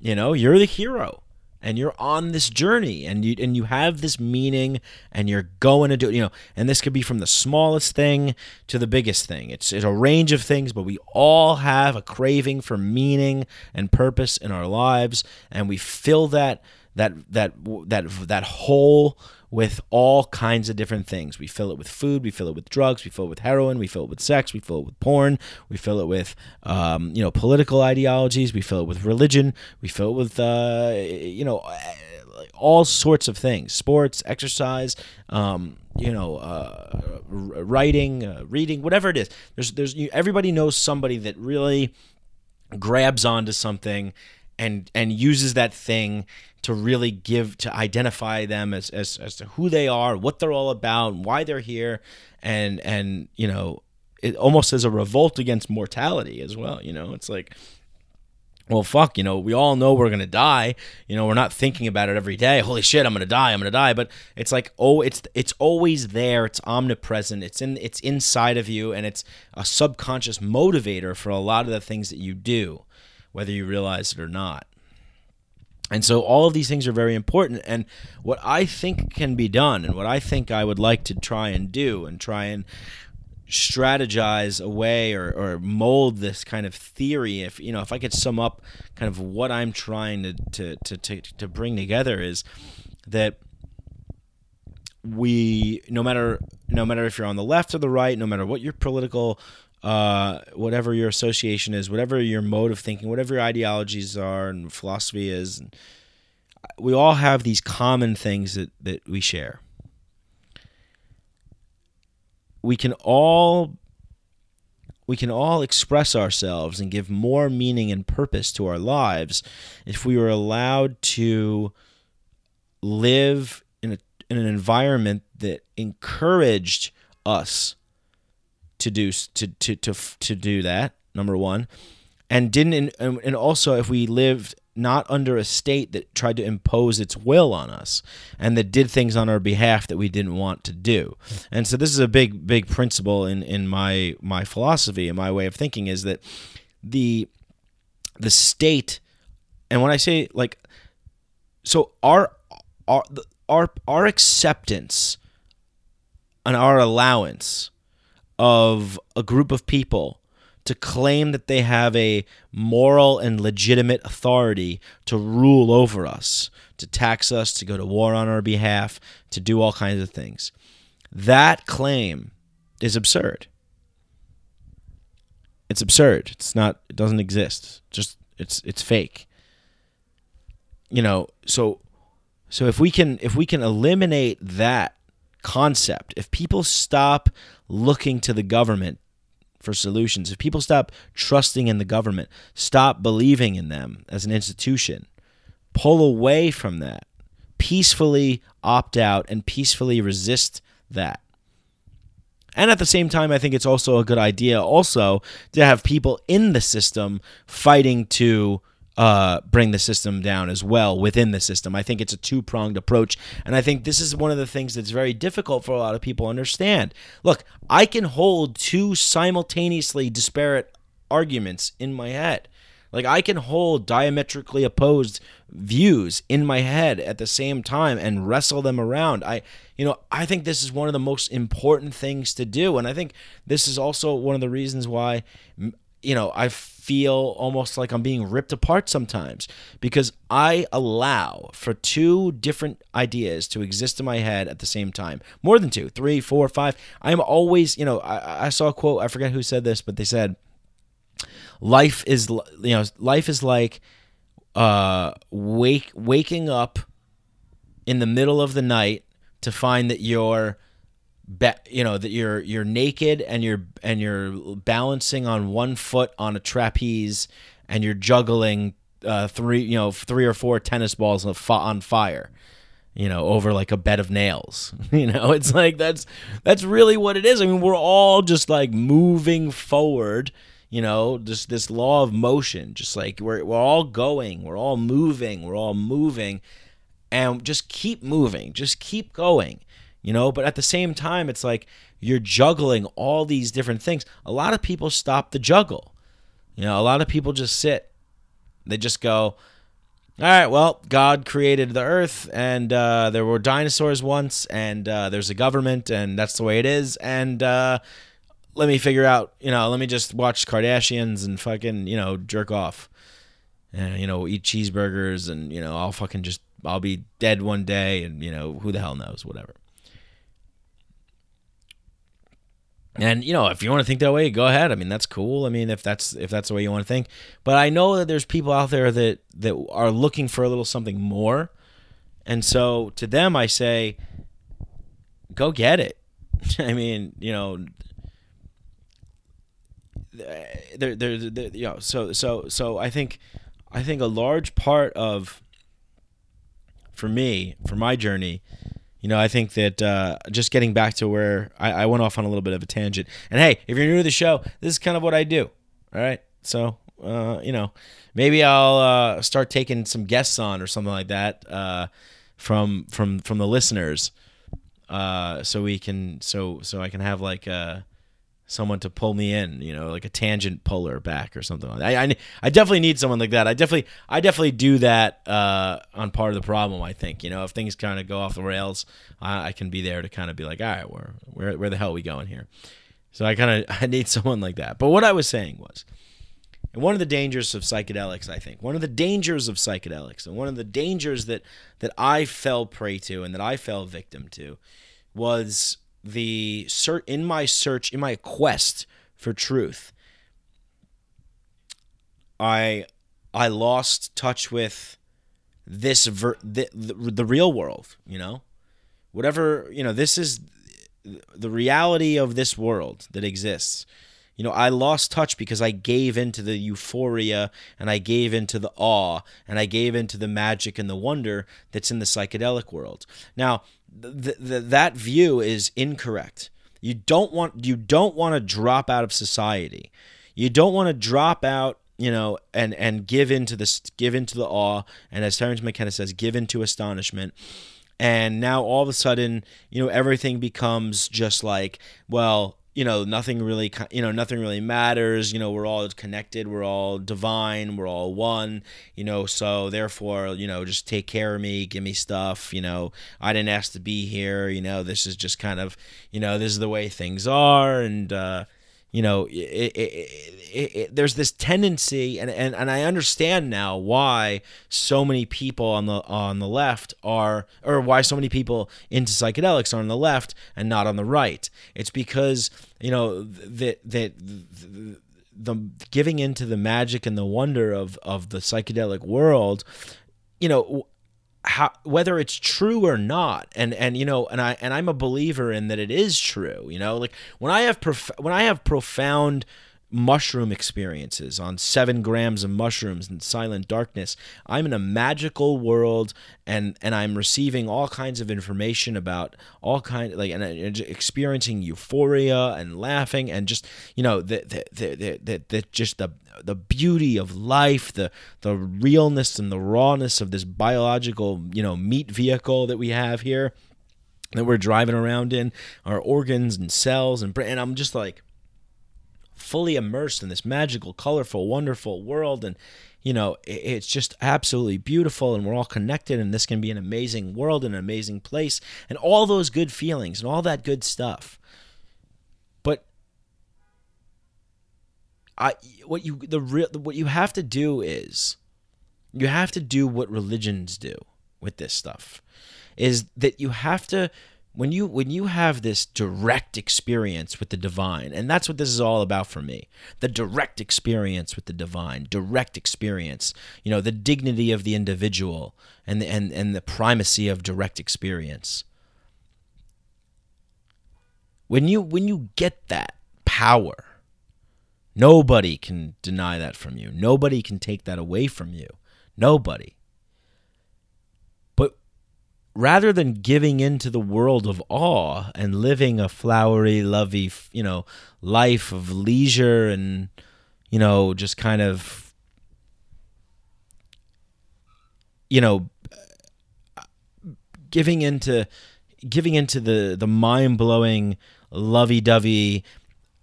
you know, you're the hero. and you're on this journey and you and you have this meaning and you're going to do it you know and this could be from the smallest thing to the biggest thing it's, it's a range of things but we all have a craving for meaning and purpose in our lives and we fill that that that that that hole with all kinds of different things. We fill it with food, we fill it with drugs, we fill it with heroin, we fill it with sex, we fill it with porn, we fill it with um, you know political ideologies, we fill it with religion, we fill it with uh, you know all sorts of things, sports, exercise, um, you know, uh, writing, uh, reading, whatever it is. There's there's everybody knows somebody that really grabs onto something and and uses that thing to really give to identify them as, as as to who they are, what they're all about, why they're here, and and you know, it almost as a revolt against mortality as well. You know, it's like, well, fuck, you know, we all know we're gonna die. You know, we're not thinking about it every day. Holy shit, I'm gonna die. I'm gonna die. But it's like, oh, it's it's always there. It's omnipresent. It's in it's inside of you, and it's a subconscious motivator for a lot of the things that you do whether you realize it or not. And so all of these things are very important. And what I think can be done, and what I think I would like to try and do, and try and strategize a way or, or mold this kind of theory if you know if i could sum up kind of what i'm trying to to to, to, to bring together is that we no matter no matter if you're on the left or the right no matter what your political uh, whatever your association is, whatever your mode of thinking, whatever your ideologies are and philosophy is, and we all have these common things that, that we share. We can all we can all express ourselves and give more meaning and purpose to our lives if we were allowed to live in, a, in an environment that encouraged us to do to to to to do that. Number one, and didn't and also if we lived not under a state that tried to impose its will on us and that did things on our behalf that we didn't want to do. And so this is a big big principle in in my my philosophy and my way of thinking is that the the state and when I say like so our our our our acceptance and our allowance of a group of people to claim that they have a moral and legitimate authority to rule over us, to tax us, to go to war on our behalf, to do all kinds of things. That claim is absurd. It's absurd. It's not it doesn't exist. Just it's it's fake. You know, so so if we can if we can eliminate that concept, if people stop looking to the government for solutions, if people stop trusting in the government, stop believing in them as an institution, pull away from that, peacefully opt out, and peacefully resist that. And at the same time, I think it's also a good idea also to have people in the system fighting to uh, bring the system down as well within the system. I think it's a two pronged approach. And I think this is one of the things that's very difficult for a lot of people to understand. Look, I can hold two simultaneously disparate arguments in my head. Like I can hold diametrically opposed views in my head at the same time and wrestle them around. I you know, I think this is one of the most important things to do and I think this is also one of the reasons why you know, I feel almost like I'm being ripped apart sometimes because I allow for two different ideas to exist in my head at the same time. More than two, three, four, five. I'm always, you know, I, I saw a quote, I forget who said this, but they said, life is, you know, life is like uh, wake, waking up in the middle of the night to find that you're you know that you're you're naked and you're and you're balancing on one foot on a trapeze and you're juggling uh, three you know three or four tennis balls on fire you know over like a bed of nails you know? It's like that's that's really what it is. I mean we're all just like moving forward you know just this law of motion just like we're, we're all going we're all moving we're all moving and just keep moving just keep going you know but at the same time it's like you're juggling all these different things a lot of people stop the juggle you know a lot of people just sit they just go all right, well, God created the earth, and uh, there were dinosaurs once, and uh, there's a government, and that's the way it is. And uh, let me figure out, you know, let me just watch Kardashians and fucking, you know, jerk off, and you know, eat cheeseburgers, and you know, I'll fucking just, I'll be dead one day, and you know, who the hell knows, whatever. And you know, if you want to think that way, go ahead. I mean, that's cool. I mean, if that's if that's the way you want to think. But I know that there's people out there that that are looking for a little something more. And so to them I say go get it. I mean, you know, there, there, you know, so, so, so I think, I think a large part of, for me, for my journey, you know, I think that uh, just getting back to where I, I, went off on a little bit of a tangent. And hey, if you're new to the show, this is kind of what I do. All right. So, uh, you know, maybe I'll uh, start taking some guests on or something like that uh, from from from the listeners, uh, so we can so so I can have like uh, someone to pull me in, you know, like a tangent puller back or something like that. I, I, I definitely need someone like that. I definitely I definitely do that uh, on part of the problem. I think you know if things kind of go off the rails, I, I can be there to kind of be like, all right, where where where the hell are we going here? So I kind of I need someone like that. But what I was saying was, and one of the dangers of psychedelics, I think, one of the dangers of psychedelics, and one of the dangers that that I fell prey to and that I fell victim to, was the search in my search in my quest for truth i i lost touch with this ver- the, the, the real world you know? Whatever you know this is the reality of this world that exists you know, I lost touch because I gave into the euphoria and I gave into the awe and I gave into the magic and the wonder that's in the psychedelic world. Now, th- th- that view is incorrect. You don't want you don't want to drop out of society. You don't want to drop out you know, and and give into the give into the awe, and as Terence McKenna says, give into astonishment. And now all of a sudden, you know, everything becomes just like, well, you know nothing really you know nothing really matters you know we're all connected we're all divine we're all one you know so therefore you know just take care of me give me stuff you know. I didn't ask to be here you know this is just kind of you know this is the way things are and uh you know, it, it, it, there's this tendency, and, and, and I understand now why so many people on the on the left are, or why so many people into psychedelics are on the left and not on the right. It's because you know that that the, the giving into the magic and the wonder of of the psychedelic world, you know, how whether it's true or not. And and you know and i and i'm a believer in that it is true you know like when i have prof- when i have profound mushroom experiences on seven grams of mushrooms in silent darkness. I'm in a magical world, and and I'm receiving all kinds of information about all kind like and, and experiencing euphoria and laughing and just you know the the the, the, just the the beauty of life, the the realness and the rawness of this biological you know meat vehicle that we have here that we're driving around in, our organs and cells and and I'm just like fully immersed in this magical, colorful, wonderful world. And, you know, it's just absolutely beautiful. And we're all connected. And this can be an amazing world, and an amazing place, and all those good feelings and all that good stuff. But I, what you, the real, what you have to do is you have to do what religions do with this stuff is that you have to when you when you have this direct experience with the divine and that's what this is all about for me the direct experience with the divine direct experience you know the dignity of the individual and the, and and the primacy of direct experience. When you when you get that power nobody can deny that from you. Nobody can take that away from you. Nobody rather than giving into the world of awe and living a flowery, lovey, you know, life of leisure and, you know, just kind of, you know, giving into giving into the the mind blowing, lovey dovey,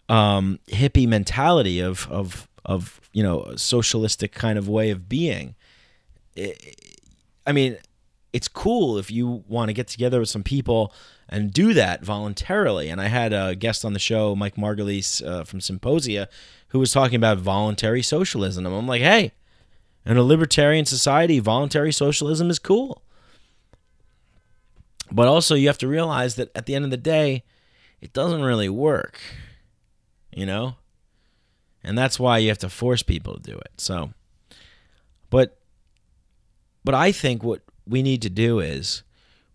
um, hippie mentality of of of you know socialistic kind of way of being. I mean, it's cool if you want to get together with some people and do that voluntarily. And I had a guest on the show, Mike Margulies uh, from Symposia, who was talking about voluntary socialism. I'm like, hey, in a libertarian society, voluntary socialism is cool. But also, you have to realize that at the end of the day, it doesn't really work, you know? And that's why you have to force people to do it. So, but, but I think what we need to do is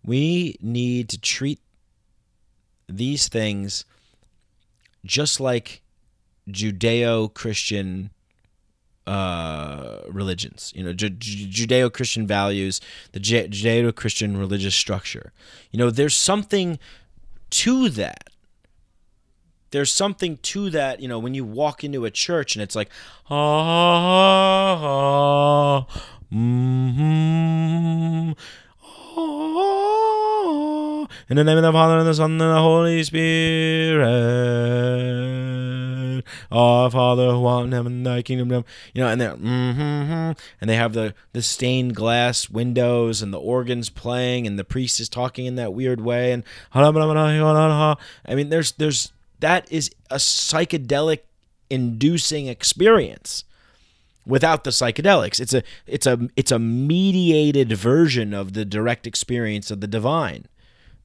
we need to treat these things just like Judeo Christian uh, religions, you know, Ju- Judeo Christian values, the Judeo Christian religious structure. You know, there's something to that. There's something to that, you know, when you walk into a church and it's like, ah, ah mm-hmm, in the name of the Father and the Son and the Holy Spirit. Our Father who art in heaven, thy kingdom come. You know, and they're mm-hmm, and they have the the stained glass windows and the organs playing and the priest is talking in that weird way and I mean there's there's that is a psychedelic inducing experience without the psychedelics. It's a it's a it's a mediated version of the direct experience of the divine.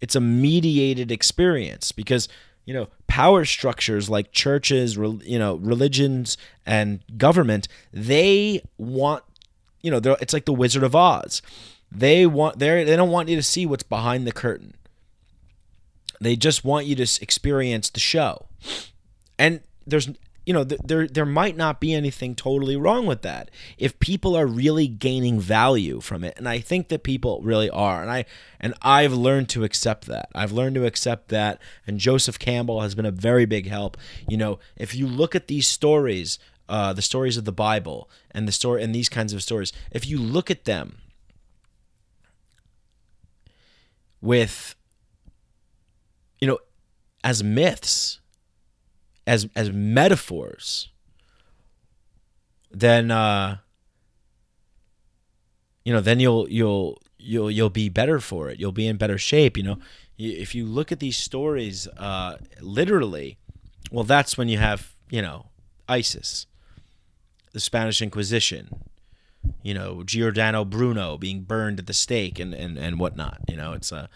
It's a mediated experience because you know power structures like churches, you know religions and government, they want you know it's like the Wizard of Oz. They want they they don't want you to see what's behind the curtain. They just want you to experience the show. And there's you know, there there might not be anything totally wrong with that if people are really gaining value from it, and I think that people really are, and I and I've learned to accept that. I've learned to accept that, and Joseph Campbell has been a very big help. You know, if you look at these stories, uh, the stories of the Bible, and the story and these kinds of stories, if you look at them with you know as myths as as metaphors, then uh, you know, then you'll you'll you'll you'll be better for it. You'll be in better shape. You know, if you look at these stories uh, literally, well, that's when you have you know ISIS, the Spanish Inquisition, you know Giordano Bruno being burned at the stake and and and whatnot. You know, it's a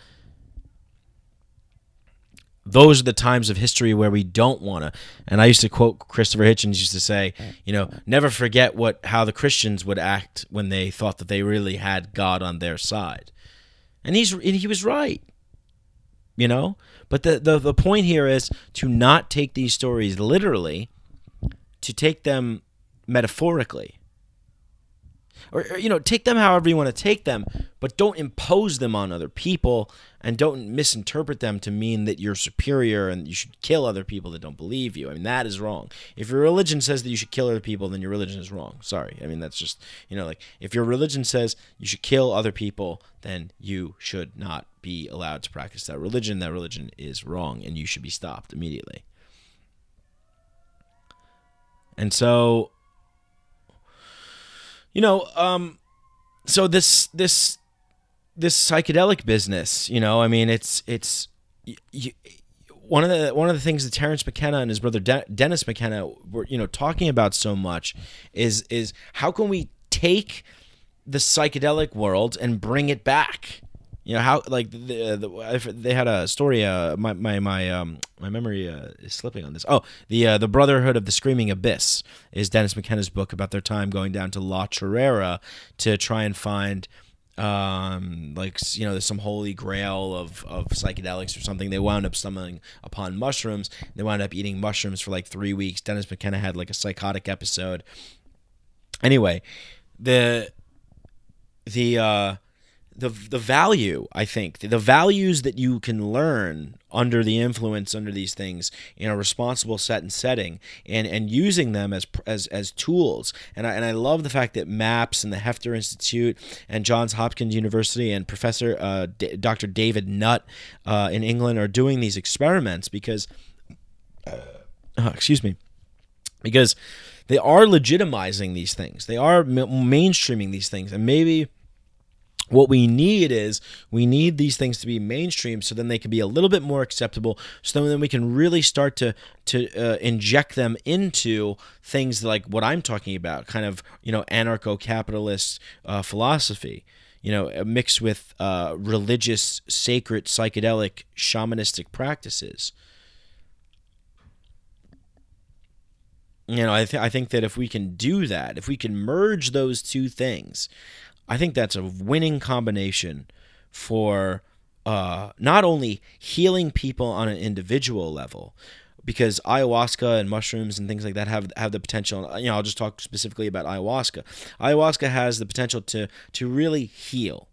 those are the times of history where we don't want to and i used to quote christopher hitchens used to say you know never forget what how the christians would act when they thought that they really had god on their side. And he's and he was right you know? But the, the the point here is to not take these stories literally to take them metaphorically or, or, you know take them however you want to take them but don't impose them on other people and don't misinterpret them to mean that you're superior and you should kill other people that don't believe you. I mean that is wrong. If your religion says that you should kill other people then your religion is wrong. Sorry. I mean that's just you know like if your religion says you should kill other people then you should not be allowed to practice that religion. That religion is wrong and you should be stopped immediately. And so you know, um, so this this this psychedelic business, you know, I mean, it's it's you, one of the one of the things that Terence McKenna and his brother De- Dennis McKenna were you know talking about so much is is how can we take the psychedelic world and bring it back you know how like the, the they had a story. Uh, my my my um my memory uh, is slipping on this. Oh, the uh, the Brotherhood of the Screaming Abyss is Dennis McKenna's book about their time going down to La Chorrera to try and find um like you know there's some holy grail of of psychedelics or something they wound up stumbling upon mushrooms they wound up eating mushrooms for like three weeks dennis mckenna had like a psychotic episode anyway the the uh the the value I think the values that you can learn under the influence under these things in a responsible set and setting and and using them as as as tools and I, and I love the fact that MAPS and the Heffter Institute and Johns Hopkins University and Professor uh, D- Dr. David Nutt uh, in England are doing these experiments because uh, excuse me because they are legitimizing these things. They are mainstreaming these things, and maybe what we need is we need these things to be mainstream so then they can be a little bit more acceptable so then we can really start to to uh, inject them into things like what i'm talking about kind of you know anarcho-capitalist uh, philosophy you know mixed with uh, religious sacred psychedelic shamanistic practices. You know I, th- I think that if we can do that if we can merge those two things I think that's a winning combination for uh, not only healing people on an individual level, because ayahuasca and mushrooms and things like that have have the potential. You know, I'll just talk specifically about ayahuasca. Ayahuasca has the potential to to really heal.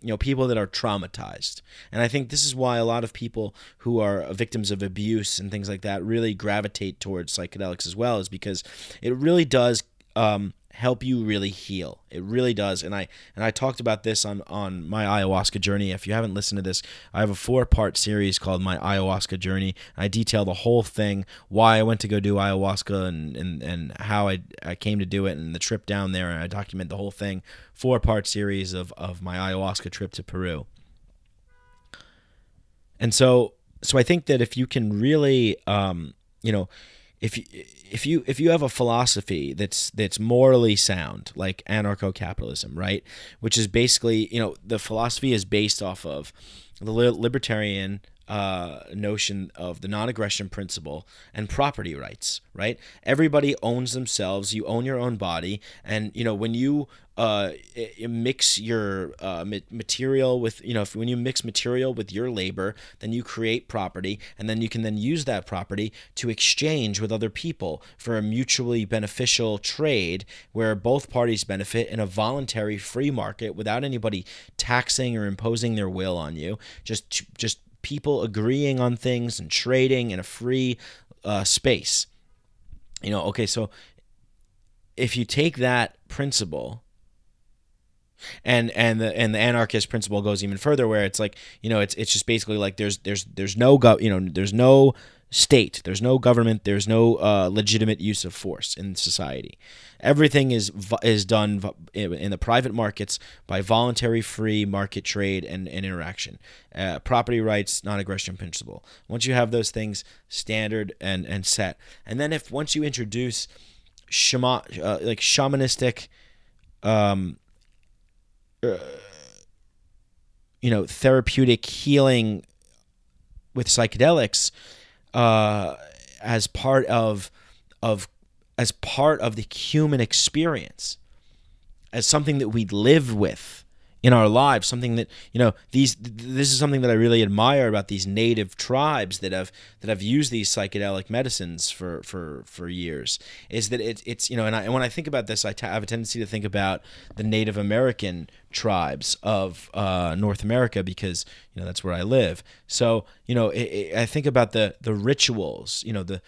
You know, people that are traumatized, and I think this is why a lot of people who are victims of abuse and things like that really gravitate towards psychedelics as well, is because it really does. Um, help you really heal. It really does. And I and I talked about this on on my ayahuasca journey. If you haven't listened to this, I have a four-part series called My Ayahuasca Journey. I detail the whole thing, why I went to go do ayahuasca and and, and how I, I came to do it and the trip down there and I document the whole thing. Four-part series of of my ayahuasca trip to Peru. And so so I think that if you can really um, you know, if you if you if you have a philosophy that's that's morally sound like anarcho-capitalism right? Which is basically you know the philosophy is based off of the libertarian uh, notion of the non-aggression principle and property rights right? Everybody owns themselves. You own your own body. And you know when you uh, mix your uh, material with you know if, when you mix material with your labor then you create property and then you can then use that property to exchange with other people for a mutually beneficial trade where both parties benefit in a voluntary free market without anybody taxing or imposing their will on you. Just just people agreeing on things and trading in a free uh, space. You know okay so if you take that principle and and the and the anarchist principle goes even further where it's like you know it's it's just basically like there's there's there's no go you know there's no state there's no government there's no uh, legitimate use of force in society. Everything is is done in the private markets by voluntary free market trade and, and interaction. Uh, property rights non-aggression principle. Once you have those things standard and and set and then if once you introduce shama, uh, like shamanistic um, uh, you know, therapeutic healing with psychedelics uh, as part of of as part of the human experience, as something that we live with in our lives something that you know these this is something that I really admire about these native tribes that have that have used these psychedelic medicines for for for years is that it, it's you know and, I, and when I think about this I, t- I have a tendency to think about the Native American tribes of uh, North America because you know that's where I live. So you know it, it, I think about the the rituals. You know the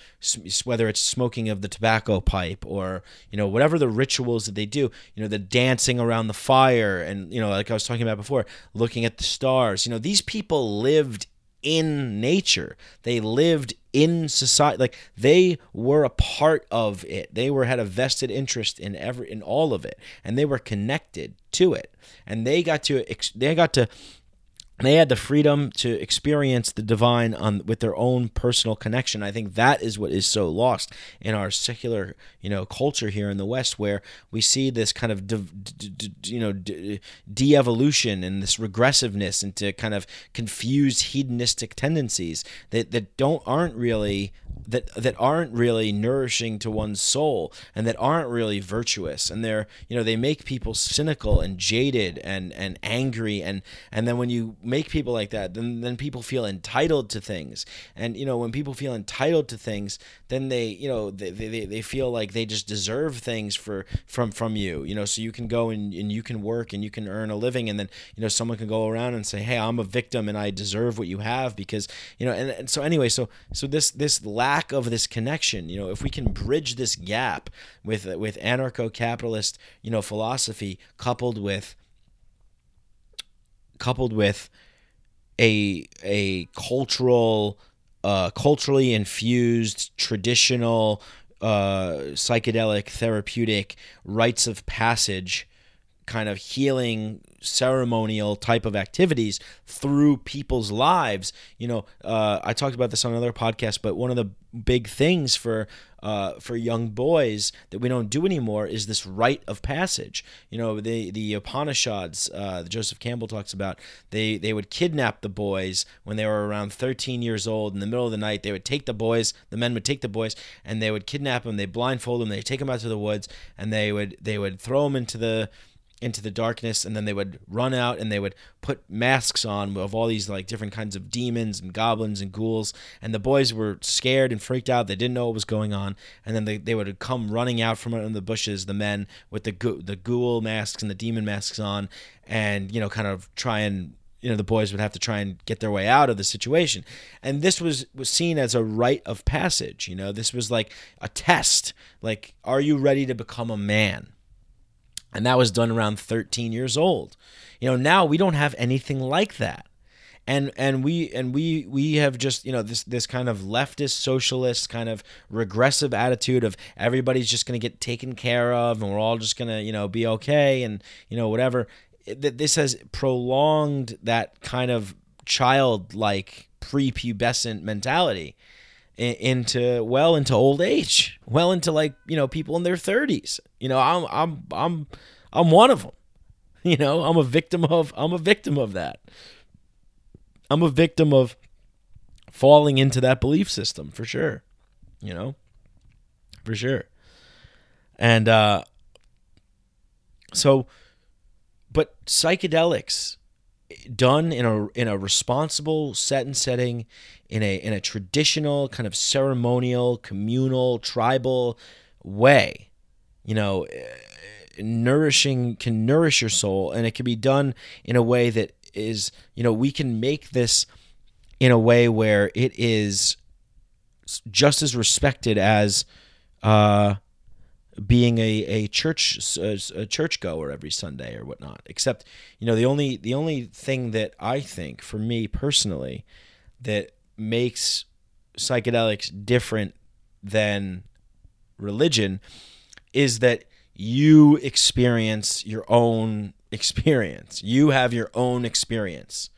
whether it's smoking of the tobacco pipe or you know whatever the rituals that they do. You know the dancing around the fire and you know like I was talking about before, looking at the stars. You know these people lived in nature. They lived in society like they were a part of it. They were had a vested interest in every in all of it and they were connected to it. And they got to they got to they had the freedom to experience the divine on with their own personal connection. I think that is what is so lost in our secular, you know, culture here in the West, where we see this kind of, de, de, you know, de-evolution and this regressiveness into kind of confused hedonistic tendencies that that don't aren't really that that aren't really nourishing to one's soul and that aren't really virtuous and they're you know they make people cynical and jaded and and angry and and then when you make people like that then then people feel entitled to things. And you know when people feel entitled to things then they you know they, they, they feel like they just deserve things for from from you you know. So you can go and, and you can work and you can earn a living and then you know someone can go around and say hey I'm a victim and I deserve what you have because you know and, and so anyway so so this this lack of this connection you know if we can bridge this gap with with anarcho-capitalist you know philosophy coupled with coupled with a a cultural uh, culturally infused traditional uh, psychedelic therapeutic rites of passage kind of healing ceremonial type of activities through people's lives. You know, uh, I talked about this on another podcast, but one of the big things for uh, for young boys that we don't do anymore is this rite of passage. You know, the the Upanishads, uh, Joseph Campbell talks about they they would kidnap the boys when they were around 13 years old. In the middle of the night, they would take the boys. The men would take the boys and they would kidnap them. They blindfold them. They take them out to the woods and they would they would throw them into the into the darkness and then they would run out and they would put masks on of all these like different kinds of demons and goblins and ghouls. And the boys were scared and freaked out. They didn't know what was going on. And then they, they would come running out from under the bushes the men with the the ghoul masks and the demon masks on and you know kind of try and you know the boys would have to try and get their way out of the situation. And this was was seen as a rite of passage you know? This was like a test. Like are you ready to become a man and that was done around 13 years old. You know now we don't have anything like that. And and we and we we have just you know this this kind of leftist socialist kind of regressive attitude of everybody's just going to get taken care of and we're all just going to you know be okay and you know whatever. That this has prolonged that kind of childlike prepubescent mentality into well into old age, well into like you know people in their thirties. You know, I'm I'm I'm I'm one of them. You know, I'm a victim of I'm a victim of that. I'm a victim of falling into that belief system for sure. You know, for sure. And uh, so, but psychedelics done in a in a responsible set and setting in a in a traditional kind of ceremonial communal tribal way you know eh, nourishing can nourish your soul and it can be done in a way that is you know we can make this in a way where it is just as respected as uh being a, a church a, a church goer every Sunday or whatnot. Except, you know, the only the only thing that I think for me personally that makes psychedelics different than religion is that you experience your own experience. You have your own experience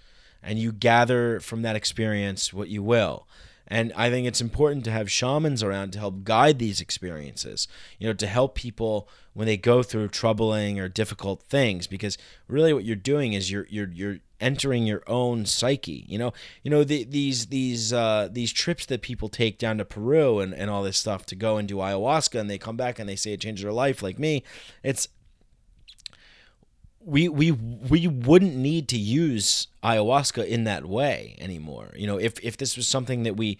and you gather from that experience what you will. And I think it's important to have shamans around to help guide these experiences, you know, to help people when they go through troubling or difficult things because really what you're doing is you're you're you're entering your own psyche you know? You know the, these these uh, these trips that people take down to peru and, and all this stuff to go and do ayahuasca and they come back and they say it changed their life like me it's we we we wouldn't need to use ayahuasca in that way anymore. You know, if if this was something that we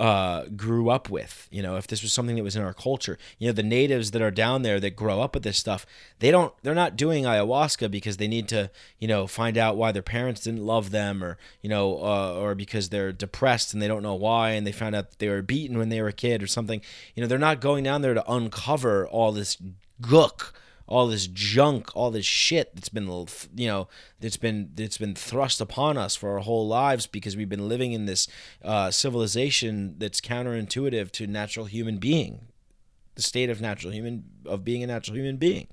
uh, grew up with, you know, if this was something that was in our culture, you know, the natives that are down there that grow up with this stuff, they don't, they're not doing ayahuasca because they need to, you know, find out why their parents didn't love them or, you know, uh, or because they're depressed and they don't know why and they found out they were beaten when they were a kid or something. You know, they're not going down there to uncover all this gook all this junk, all this shit that's been you know that's been that's been thrust upon us for our whole lives because we've been living in this uh, civilization that's counterintuitive to natural human being, the state of natural human of being a natural human being.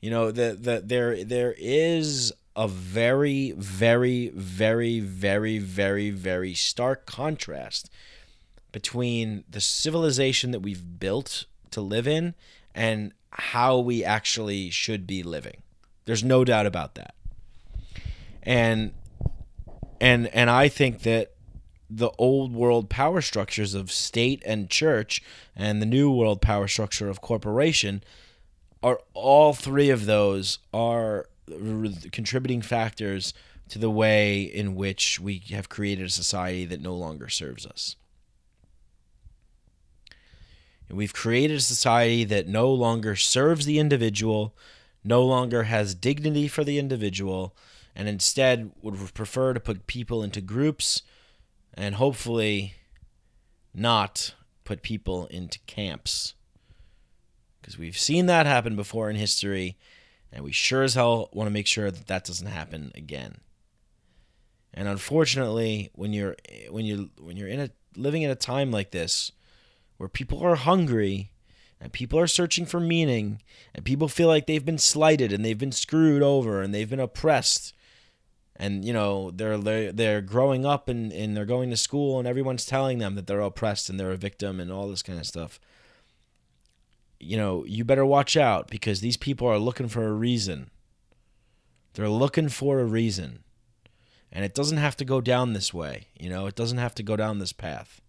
You know that the there there is a very very very very very very stark contrast between the civilization that we've built to live in and how we actually should be living. There's no doubt about that. And and and I think that the old world power structures of state and church and the new world power structure of corporation are all three of those are contributing factors to the way in which we have created a society that no longer serves us. We've created a society that no longer serves the individual, no longer has dignity for the individual, and instead would prefer to put people into groups and hopefully not put people into camps. Because we've seen that happen before in history, and we sure as hell want to make sure that that doesn't happen again. And unfortunately, when you're when you when you're in a living in a time like this, where people are hungry and people are searching for meaning and people feel like they've been slighted and they've been screwed over and they've been oppressed. And you know they're they're, growing up and, and they're going to school and everyone's telling them that they're oppressed and they're a victim and all this kind of stuff. You know you better watch out because these people are looking for a reason. They're looking for a reason. And it doesn't have to go down this way you know? It doesn't have to go down this path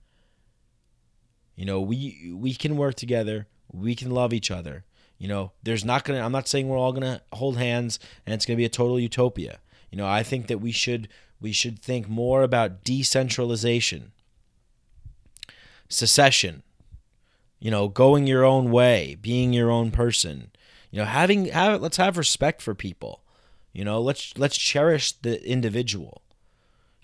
you know, we we can work together. We can love each other. You know, there's not gonna. I'm not saying we're all gonna hold hands and it's gonna be a total utopia. You know, I think that we should we should think more about decentralization, secession. You know, going your own way, being your own person. You know, having have let's have respect for people. You know, let's let's cherish the individual.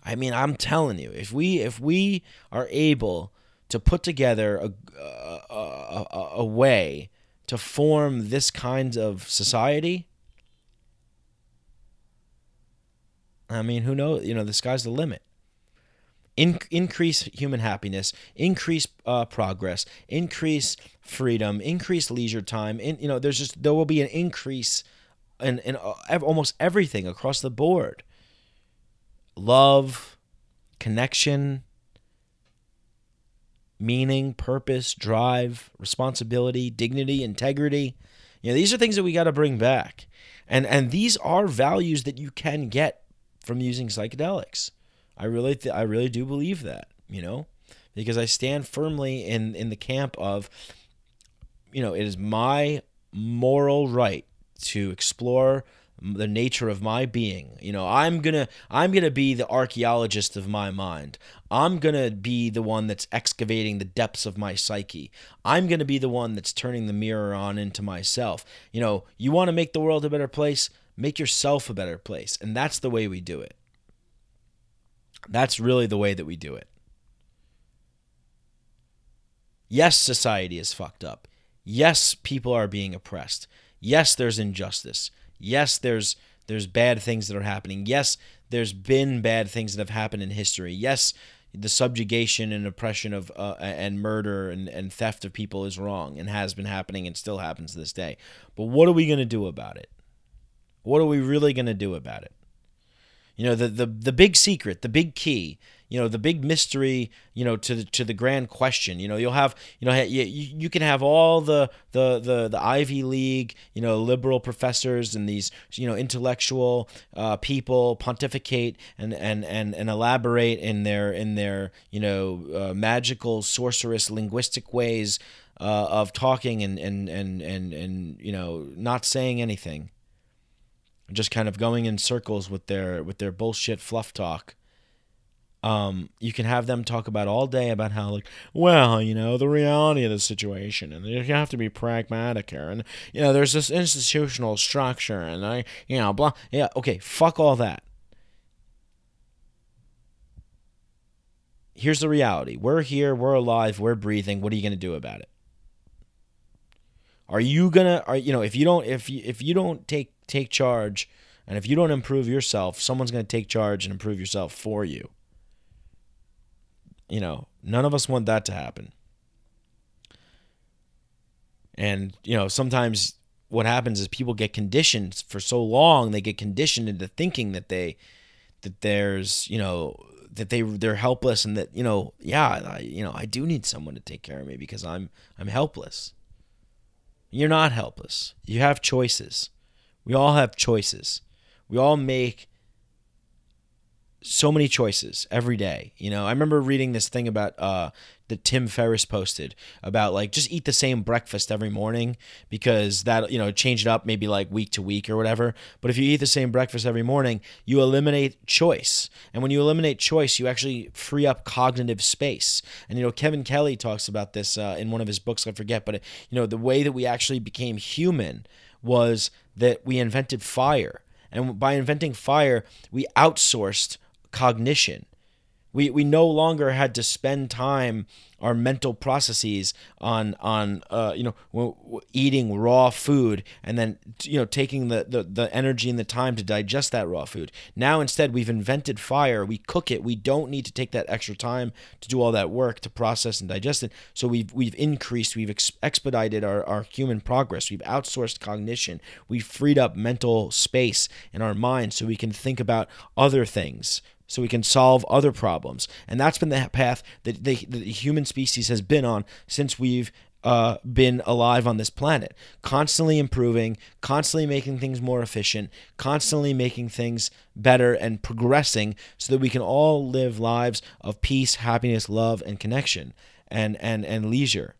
I mean, I'm telling you, if we if we are able to put together a, a, a, a way to form this kind of society, I mean, who knows? You know, the sky's the limit. In, increase human happiness, increase uh, progress, increase freedom, increase leisure time. In, you know, there's just there will be an increase in, in uh, almost everything across the board. Love, connection, meaning, purpose, drive, responsibility, dignity, integrity. You know, these are things that we got to bring back. And and these are values that you can get from using psychedelics. I really th- I really do believe that, you know? Because I stand firmly in in the camp of you know, it is my moral right to explore the nature of my being. You know i'm gonna i'm gonna be the archaeologist of my mind. I'm gonna be the one that's excavating the depths of my psyche. I'm gonna be the one that's turning the mirror on into myself. You know you want to make the world a better place? Make yourself a better place. And that's the way we do it. That's really the way that we do it. Yes society is fucked up. Yes people are being oppressed. Yes there's injustice Yes, there's there's bad things that are happening. Yes, there's been bad things that have happened in history. Yes, the subjugation and oppression of uh, and murder and, and theft of people is wrong and has been happening and still happens to this day. But what are we going to do about it? What are we really going to do about it? You know, the, the the big secret, the big key you know the big mystery you know to the, to the grand question. You know you'll have you know you, you can have all the, the the the Ivy League you know liberal professors and these you know intellectual uh, people pontificate and, and and and elaborate in their in their you know uh, magical sorcerous linguistic ways uh, of talking and and and and and you know not saying anything. Just kind of going in circles with their with their bullshit fluff talk um, you can have them talk about all day about how like well you know the reality of the situation and you have to be pragmatic here and you know there's this institutional structure and i you know blah yeah okay fuck all that. Here's the reality. We're here we're alive we're breathing. What are you going to do about it? Are you gonna are you know if you don't if you if you don't take take charge and if you don't improve yourself someone's going to take charge and improve yourself for you you know, none of us want that to happen. And, you know, sometimes what happens is people get conditioned for so long, they get conditioned into thinking that they, that there's, you know, that they they're helpless and that, you know, yeah, I, you know, I do need someone to take care of me because I'm I'm helpless. You're not helpless. You have choices. We all have choices. We all make so many choices every day. You know, I remember reading this thing about uh that Tim Ferriss posted about like just eat the same breakfast every morning because that you know change it up maybe like week to week or whatever. But if you eat the same breakfast every morning, you eliminate choice, and when you eliminate choice, you actually free up cognitive space. And you know, Kevin Kelly talks about this uh, in one of his books. I forget, but you know, the way that we actually became human was that we invented fire. And by inventing fire, we outsourced cognition. We we no longer had to spend time our mental processes on on uh, you know eating raw food and then you know taking the, the the energy and the time to digest that raw food. Now instead we've invented fire. We cook it. We don't need to take that extra time to do all that work to process and digest it. So we've we've increased. We've ex- expedited our our human progress. We've outsourced cognition. We've freed up mental space in our minds so we can think about other things so we can solve other problems. And that's been the path that the, the human species has been on since we've uh, been alive on this planet. Constantly improving, constantly making things more efficient, constantly making things better and progressing so that we can all live lives of peace, happiness, love, and connection and, and, and leisure.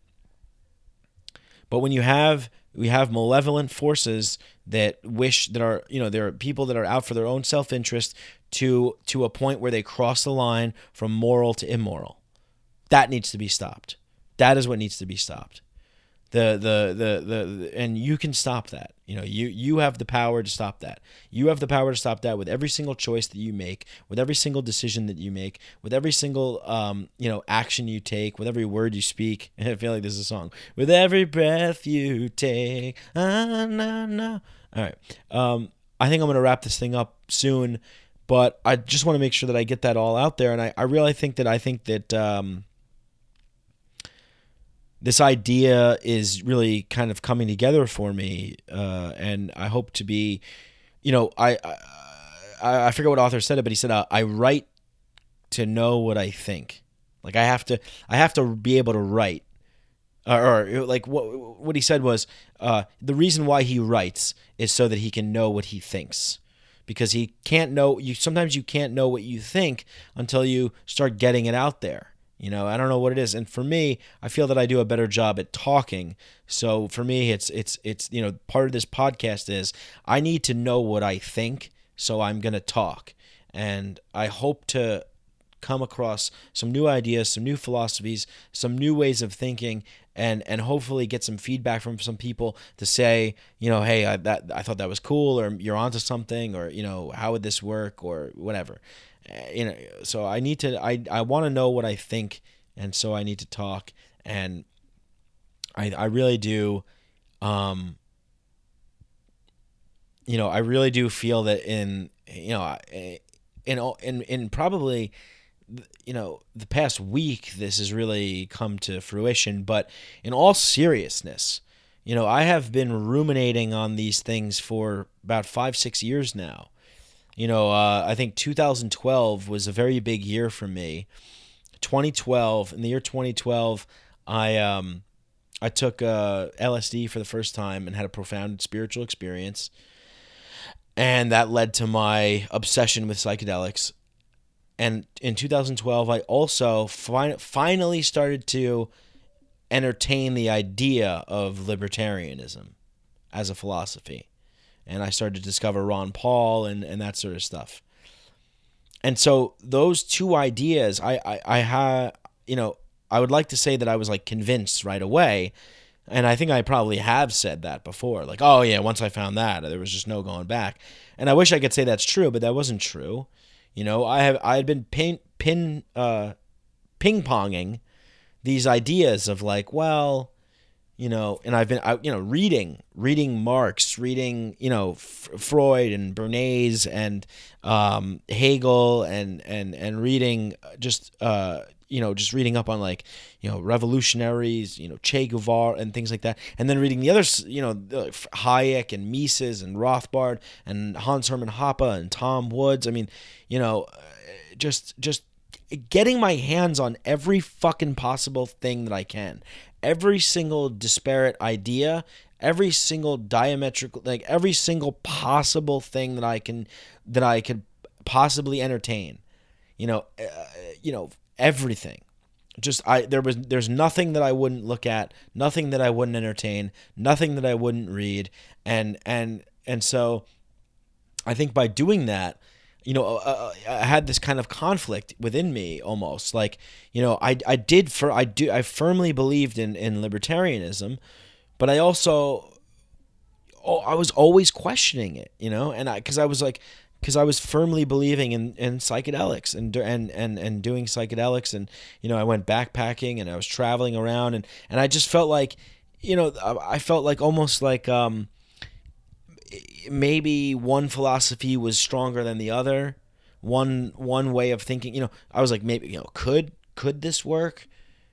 But when you have we have malevolent forces that wish that are you know there are people that are out for their own self-interest to to a point where they cross the line from moral to immoral. That needs to be stopped. That is what needs to be stopped the the the the, and you can stop that. You know you you have the power to stop that. You have the power to stop that with every single choice that you make with every single decision that you make with every single um you know action you take with every word you speak. I feel like this is a song. With every breath you take. Ah, nah, nah. all right. Um i think i'm gonna wrap this thing up soon but i just want to make sure that i get that all out there. And i, I really think that i think that um this idea is really kind of coming together for me, uh, and I hope to be, you know, I, I I forget what author said it, but he said uh, I write to know what I think. Like I have to I have to be able to write, or, or like what what he said was uh, the reason why he writes is so that he can know what he thinks. Because he can't know you sometimes you can't know what you think until you start getting it out there. You know, I don't know what it is. And for me, I feel that I do a better job at talking. So for me, it's it's it's you know, part of this podcast is I need to know what I think, so I'm going to talk. And I hope to come across some new ideas, some new philosophies, some new ways of thinking and and hopefully get some feedback from some people to say, you know, hey, I that I thought that was cool or you're onto something or you know, how would this work or whatever. You know so i need to i i want to know what i think and so i need to talk and i i really do um you know i really do feel that in you know in in in probably you know the past week this has really come to fruition but in all seriousness you know i have been ruminating on these things for about 5 6 years now you know, uh, I think 2012 was a very big year for me. 2012, in the year 2012, I um, I took uh, LSD for the first time and had a profound spiritual experience, and that led to my obsession with psychedelics. And in 2012, I also fin- finally started to entertain the idea of libertarianism as a philosophy and I started to discover Ron Paul and, and that sort of stuff. And so those two ideas, I, I, I had, you know, I would like to say that I was like convinced right away. And I think I probably have said that before. Like, oh yeah, once I found that, there was just no going back. And I wish I could say that's true, but that wasn't true. You know, I have I had been pin pin uh ping ponging these ideas of like, well, you know, and I've been, I, you know, reading, reading Marx, reading, you know, F- Freud and Bernays and um, Hegel and and and reading just, uh, you know, just reading up on like, you know, revolutionaries, you know, Che Guevara and things like that, and then reading the others, you know, Hayek and Mises and Rothbard and Hans Hermann Hoppe and Tom Woods. I mean, you know, just just getting my hands on every fucking possible thing that I can every single disparate idea, every single diametrical, like every single possible thing that I can that I could possibly entertain. You know, uh, you know everything. Just I there was there's nothing that I wouldn't look at, nothing that I wouldn't entertain, nothing that I wouldn't read, and and and so I think by doing that, you know, uh, uh, I had this kind of conflict within me almost. Like, you know, I, I did for, I do, I firmly believed in, in libertarianism, but I also, oh, I was always questioning it, you know, and I, cause I was like, because I was firmly believing in, in psychedelics and and and and doing psychedelics and you know I went backpacking and I was traveling around and and I just felt like you know I felt like almost like um maybe one philosophy was stronger than the other. One one way of thinking you know I was like maybe you know could could this work?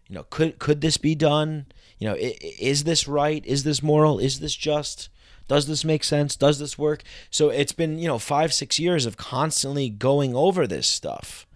You know could could this be done? You know is this right? Is this moral? Is this just? Does this make sense? Does this work? So it's been, you know, five, six years of constantly going over this stuff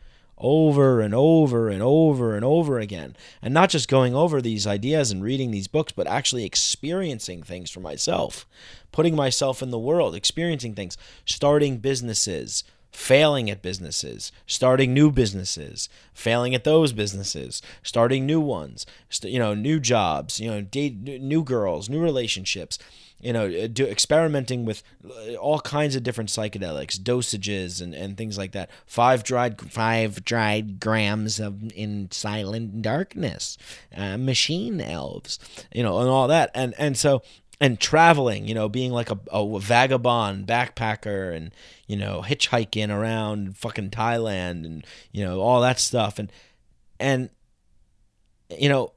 over and over and over and over again. And not just going over these ideas and reading these books, but actually experiencing things for myself, putting myself in the world, experiencing things, starting businesses, failing at businesses, starting new businesses, failing at those businesses, starting new ones, you know, new jobs, you know, date new girls, new relationships you know, uh, do, experimenting with uh, all kinds of different psychedelics, dosages, and, and things like that. Five dried five dried grams of in silent darkness, uh, machine elves, you know, and all that, and and so and traveling, you know, being like a, a vagabond backpacker, and you know, hitchhiking around fucking Thailand, and you know, all that stuff, and and you know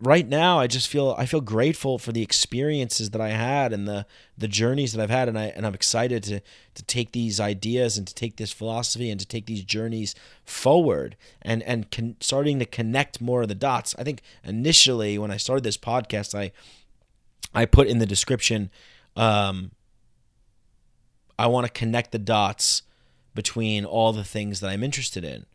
right now I just feel I feel grateful for the experiences that I had and the the journeys that I've had and I and I'm excited to to take these ideas and to take this philosophy and to take these journeys forward and and con- starting to connect more of the dots. I think initially when I started this podcast I I put in the description um I want to connect the dots between all the things that I'm interested in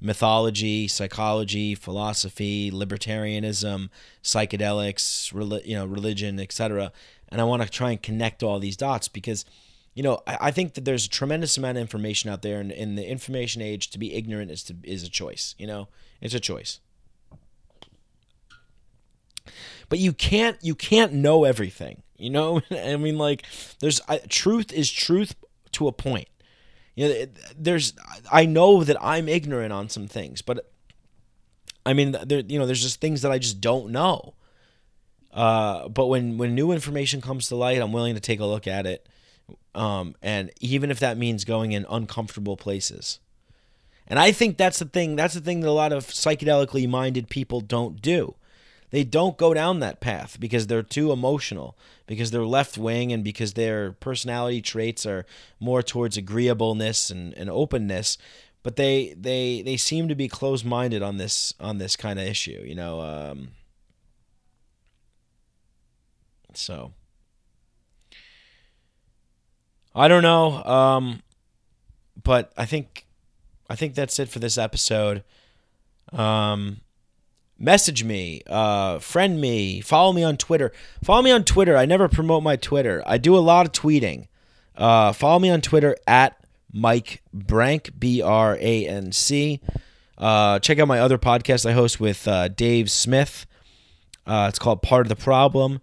mythology, psychology, philosophy, libertarianism, psychedelics, you know, religion, etc. And I want to try and connect all these dots because, you know, I, I think that there's a tremendous amount of information out there, and in the information age, to be ignorant is to is a choice. You know, it's a choice. But you can't you can't know everything. You know, I mean, like, there's I, truth is truth to a point you know, there's I know that I'm ignorant on some things, but I mean, there you know, there's just things that I just don't know. Uh, but when when new information comes to light, I'm willing to take a look at it, um, and even if that means going in uncomfortable places. And I think that's the thing. That's the thing that a lot of psychedelically minded people don't do they don't go down that path because they're too emotional, because they're left wing, and because their personality traits are more towards agreeableness and, and openness. But they they they seem to be closed minded on this on this kind of issue, you know. Um, so I don't know, um, but I think I think that's it for this episode. Um, message me, uh, friend me, follow me on Twitter. Follow me on Twitter. I never promote my Twitter. I do a lot of tweeting. Uh, follow me on Twitter at Mike Branc, B R A N C. Uh, check out my other podcast I host with uh, Dave Smith. Uh, it's called Part of the Problem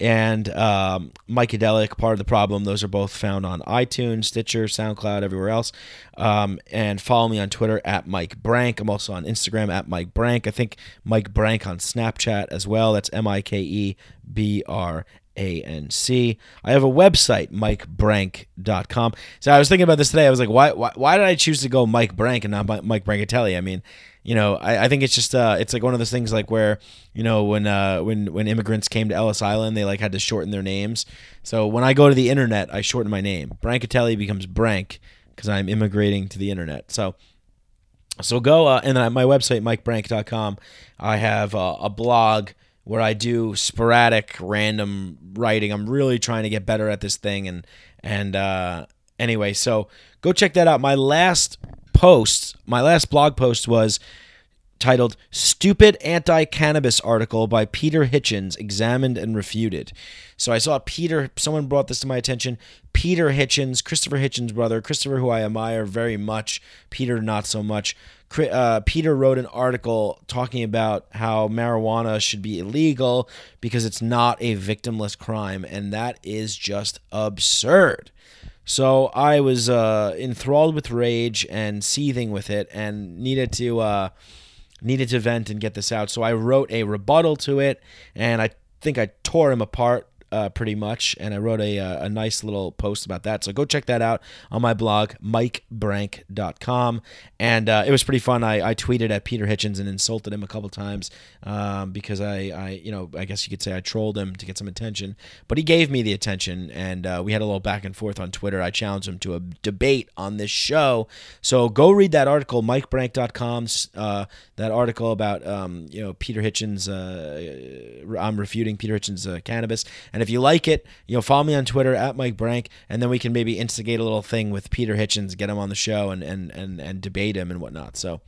and um, Mycadelic, part of the problem. Those are both found on iTunes, Stitcher, SoundCloud, everywhere else. Um, and follow me on Twitter at Mike Branc. I'm also on Instagram at Mike Branc. I think Mike Branc on Snapchat as well. That's M I K E B R A N C. I have a website, mikebranc.com. So I was thinking about this today. I was like, why, why, why did I choose to go Mike Branc and not Mike Brancatelli? I mean, you know, I, I think it's just uh, it's like one of those things like where you know when uh, when when immigrants came to Ellis Island, they like had to shorten their names. So when I go to the internet, I shorten my name. Brancatelli becomes Branc because I'm immigrating to the internet. So so go uh, and then my website mikebranc.com. I have uh, a blog where I do sporadic random writing. I'm really trying to get better at this thing and and uh, anyway, so go check that out. My last post, my last blog post was titled Stupid Anti Cannabis Article by Peter Hitchens Examined and Refuted. So I saw Peter, someone brought this to my attention. Peter Hitchens, Christopher Hitchens' brother, Christopher, who I admire very much, Peter, not so much. Uh, Peter wrote an article talking about how marijuana should be illegal because it's not a victimless crime, and that is just absurd. So I was uh, enthralled with rage and seething with it, and needed to uh, needed to vent and get this out. So I wrote a rebuttal to it, and I think I tore him apart uh, pretty much, and I wrote a, uh, a nice little post about that. So go check that out on my blog, mikebranc.com. And uh, it was pretty fun. I, I tweeted at Peter Hitchens and insulted him a couple times um, because I, I, you know, I guess you could say I trolled him to get some attention. But he gave me the attention, and uh, we had a little back and forth on Twitter. I challenged him to a debate on this show. So go read that article, mikebranc.com, uh, that article about, um, you know, Peter Hitchens. Uh, I'm refuting Peter Hitchens' uh, cannabis. And if you like it, you know, follow me on Twitter at Mike Branc, and then we can maybe instigate a little thing with Peter Hitchens, get him on the show, and and and and debate him and whatnot. So.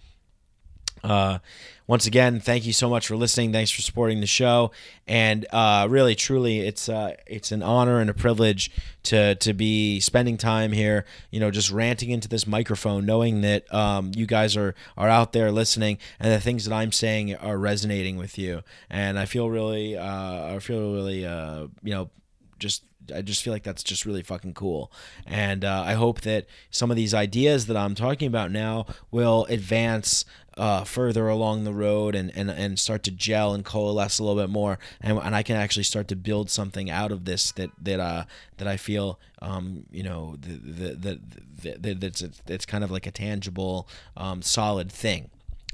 Uh, once again, thank you so much for listening. Thanks for supporting the show, and uh, really, truly, it's uh, it's an honor and a privilege to to be spending time here. You know, just ranting into this microphone, knowing that um, you guys are are out there listening, and the things that I'm saying are resonating with you. And I feel really, uh, I feel really, uh, you know, just I just feel like that's just really fucking cool. And uh, I hope that some of these ideas that I'm talking about now will advance uh, further along the road and, and, and start to gel and coalesce a little bit more. And, and I can actually start to build something out of this that, that, uh, that I feel, um, you know, that, that, that, that, that's, it's kind of like a tangible, um, solid thing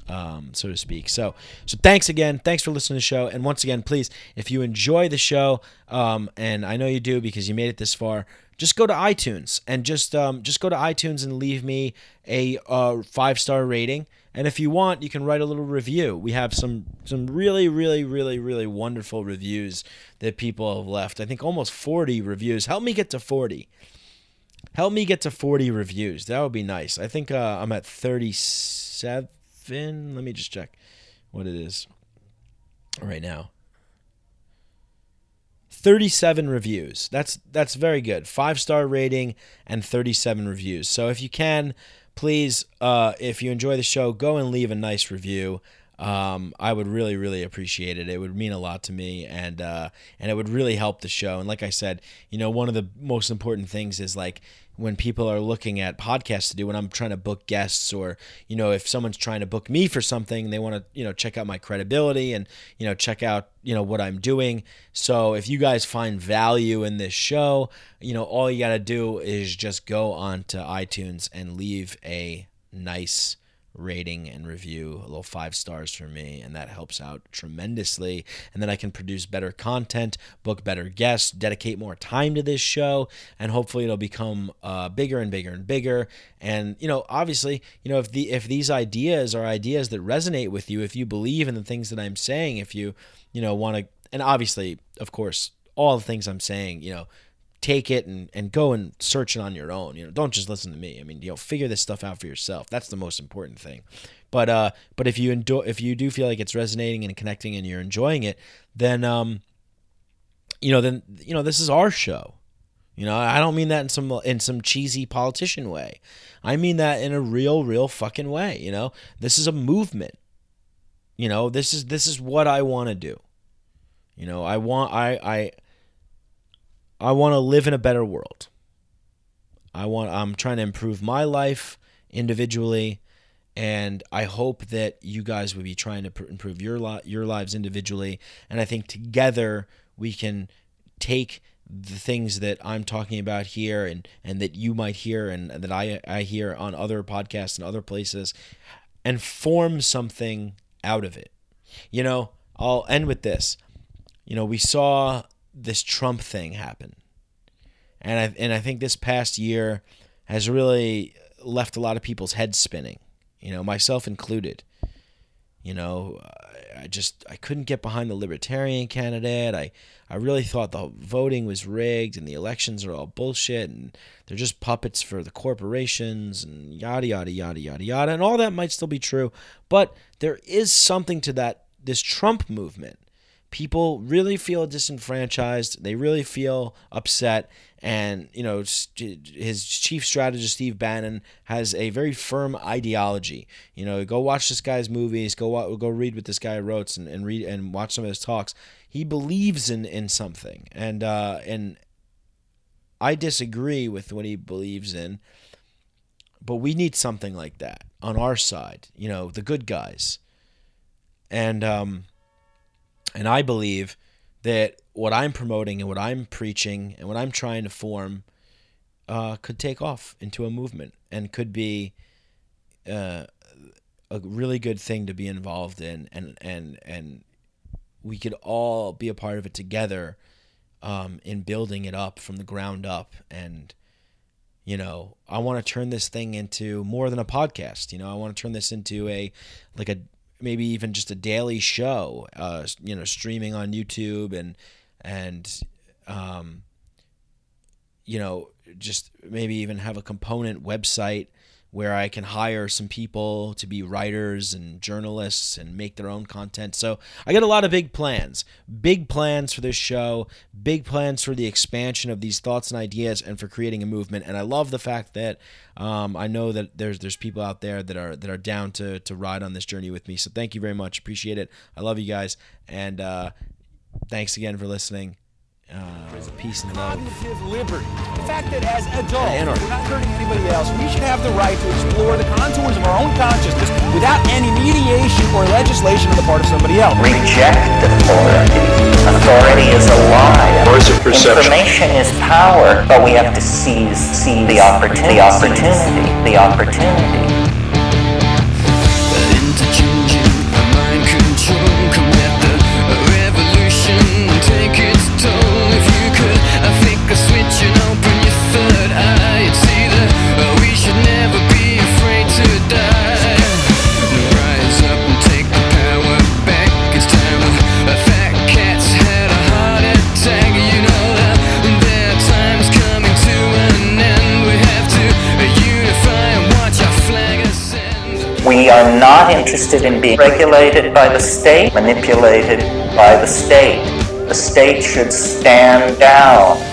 um, so to speak. So, so thanks again. Thanks for listening to the show. And once again, please, if you enjoy the show, um, and I know you do because you made it this far, just go to iTunes and just um, just go to iTunes and leave me a uh, five star rating. And if you want, you can write a little review. We have some some really, really, really, really wonderful reviews that people have left. I think almost 40 reviews. Help me get to 40. Help me get to 40 reviews. That would be nice. I think uh, I'm at 37 Finn. Let me just check what it is right now. 37 reviews. That's that's very good. 5-star rating and 37 reviews. So if you can, please uh, if you enjoy the show, go and leave a nice review. Um, I would really, really appreciate it. It would mean a lot to me, and uh, and it would really help the show. And like I said, you know, one of the most important things is like when people are looking at podcasts to do when I'm trying to book guests or you know if someone's trying to book me for something they want to you know check out my credibility and you know check out you know what I'm doing. So if you guys find value in this show you know all you got to do is just go on to iTunes and leave a nice rating and review, a little five stars for me, and that helps out tremendously. And then I can produce better content, book better guests, dedicate more time to this show, and hopefully it'll become uh, bigger and bigger and bigger. And you know, obviously, you know, if the if these ideas are ideas that resonate with you, if you believe in the things that I'm saying, if you you know want to, and obviously, of course, all the things I'm saying, you know take it and, and go and search it on your own. You know, don't just listen to me. I mean, you know, figure this stuff out for yourself. That's the most important thing. But uh, but if you enjoy, if you do feel like it's resonating and connecting and you're enjoying it, then um, you know, then you know, this is our show. You know, I don't mean that in some in some cheesy politician way. I mean that in a real, real fucking way. You know, this is a movement. You know, this is this is what I want to do. You know, I want I I I want to live in a better world. I want I'm trying to improve my life individually and I hope that you guys will be trying to improve your li- your lives individually and I think together we can take the things that I'm talking about here and and that you might hear and that I I hear on other podcasts and other places and form something out of it. You know, I'll end with this. You know, we saw this Trump thing happen. And I and I think this past year has really left a lot of people's heads spinning, you know, myself included. You know, I just I couldn't get behind the libertarian candidate. I I really thought the voting was rigged and the elections are all bullshit and they're just puppets for the corporations and yada yada yada yada yada and all that might still be true, but there is something to that this Trump movement people really feel disenfranchised. They really feel upset. And, you know, his chief strategist, Steve Bannon, has a very firm ideology. You know, go watch this guy's movies, go go read what this guy wrote and, and read and watch some of his talks. He believes in, in something. And, uh, and I disagree with what he believes in, but we need something like that on our side, you know, the good guys. And, um, and I believe that what I'm promoting and what I'm preaching and what I'm trying to form uh, could take off into a movement and could be uh, a really good thing to be involved in, and and and we could all be a part of it together um, in building it up from the ground up. And you know i want to turn this thing into more than a podcast you know? I want to turn this into a like a maybe even just a daily show uh, you know streaming on youtube and and um, you know just maybe even have a component website where I can hire some people to be writers and journalists and make their own content. So I got a lot of big plans. Big plans for this show, big plans for the expansion of these thoughts and ideas and for creating a movement. And I love the fact that um, I know that there's there's people out there that are that are down to to ride on this journey with me. So thank you very much. Appreciate it. I love you guys. And uh, thanks again for listening. Uh, peace and love. Cognitive liberty. The fact that as adults, we're not hurting anybody else, we should have the right to explore the contours of our own consciousness without any mediation or legislation on the part of somebody else. Reject authority. Authority is a lie. Or is it perception? Information is power, but we have to seize, seize the opportunity. The opportunity. The opportunity. We are not interested in being regulated by the state, manipulated by the state. The state should stand down.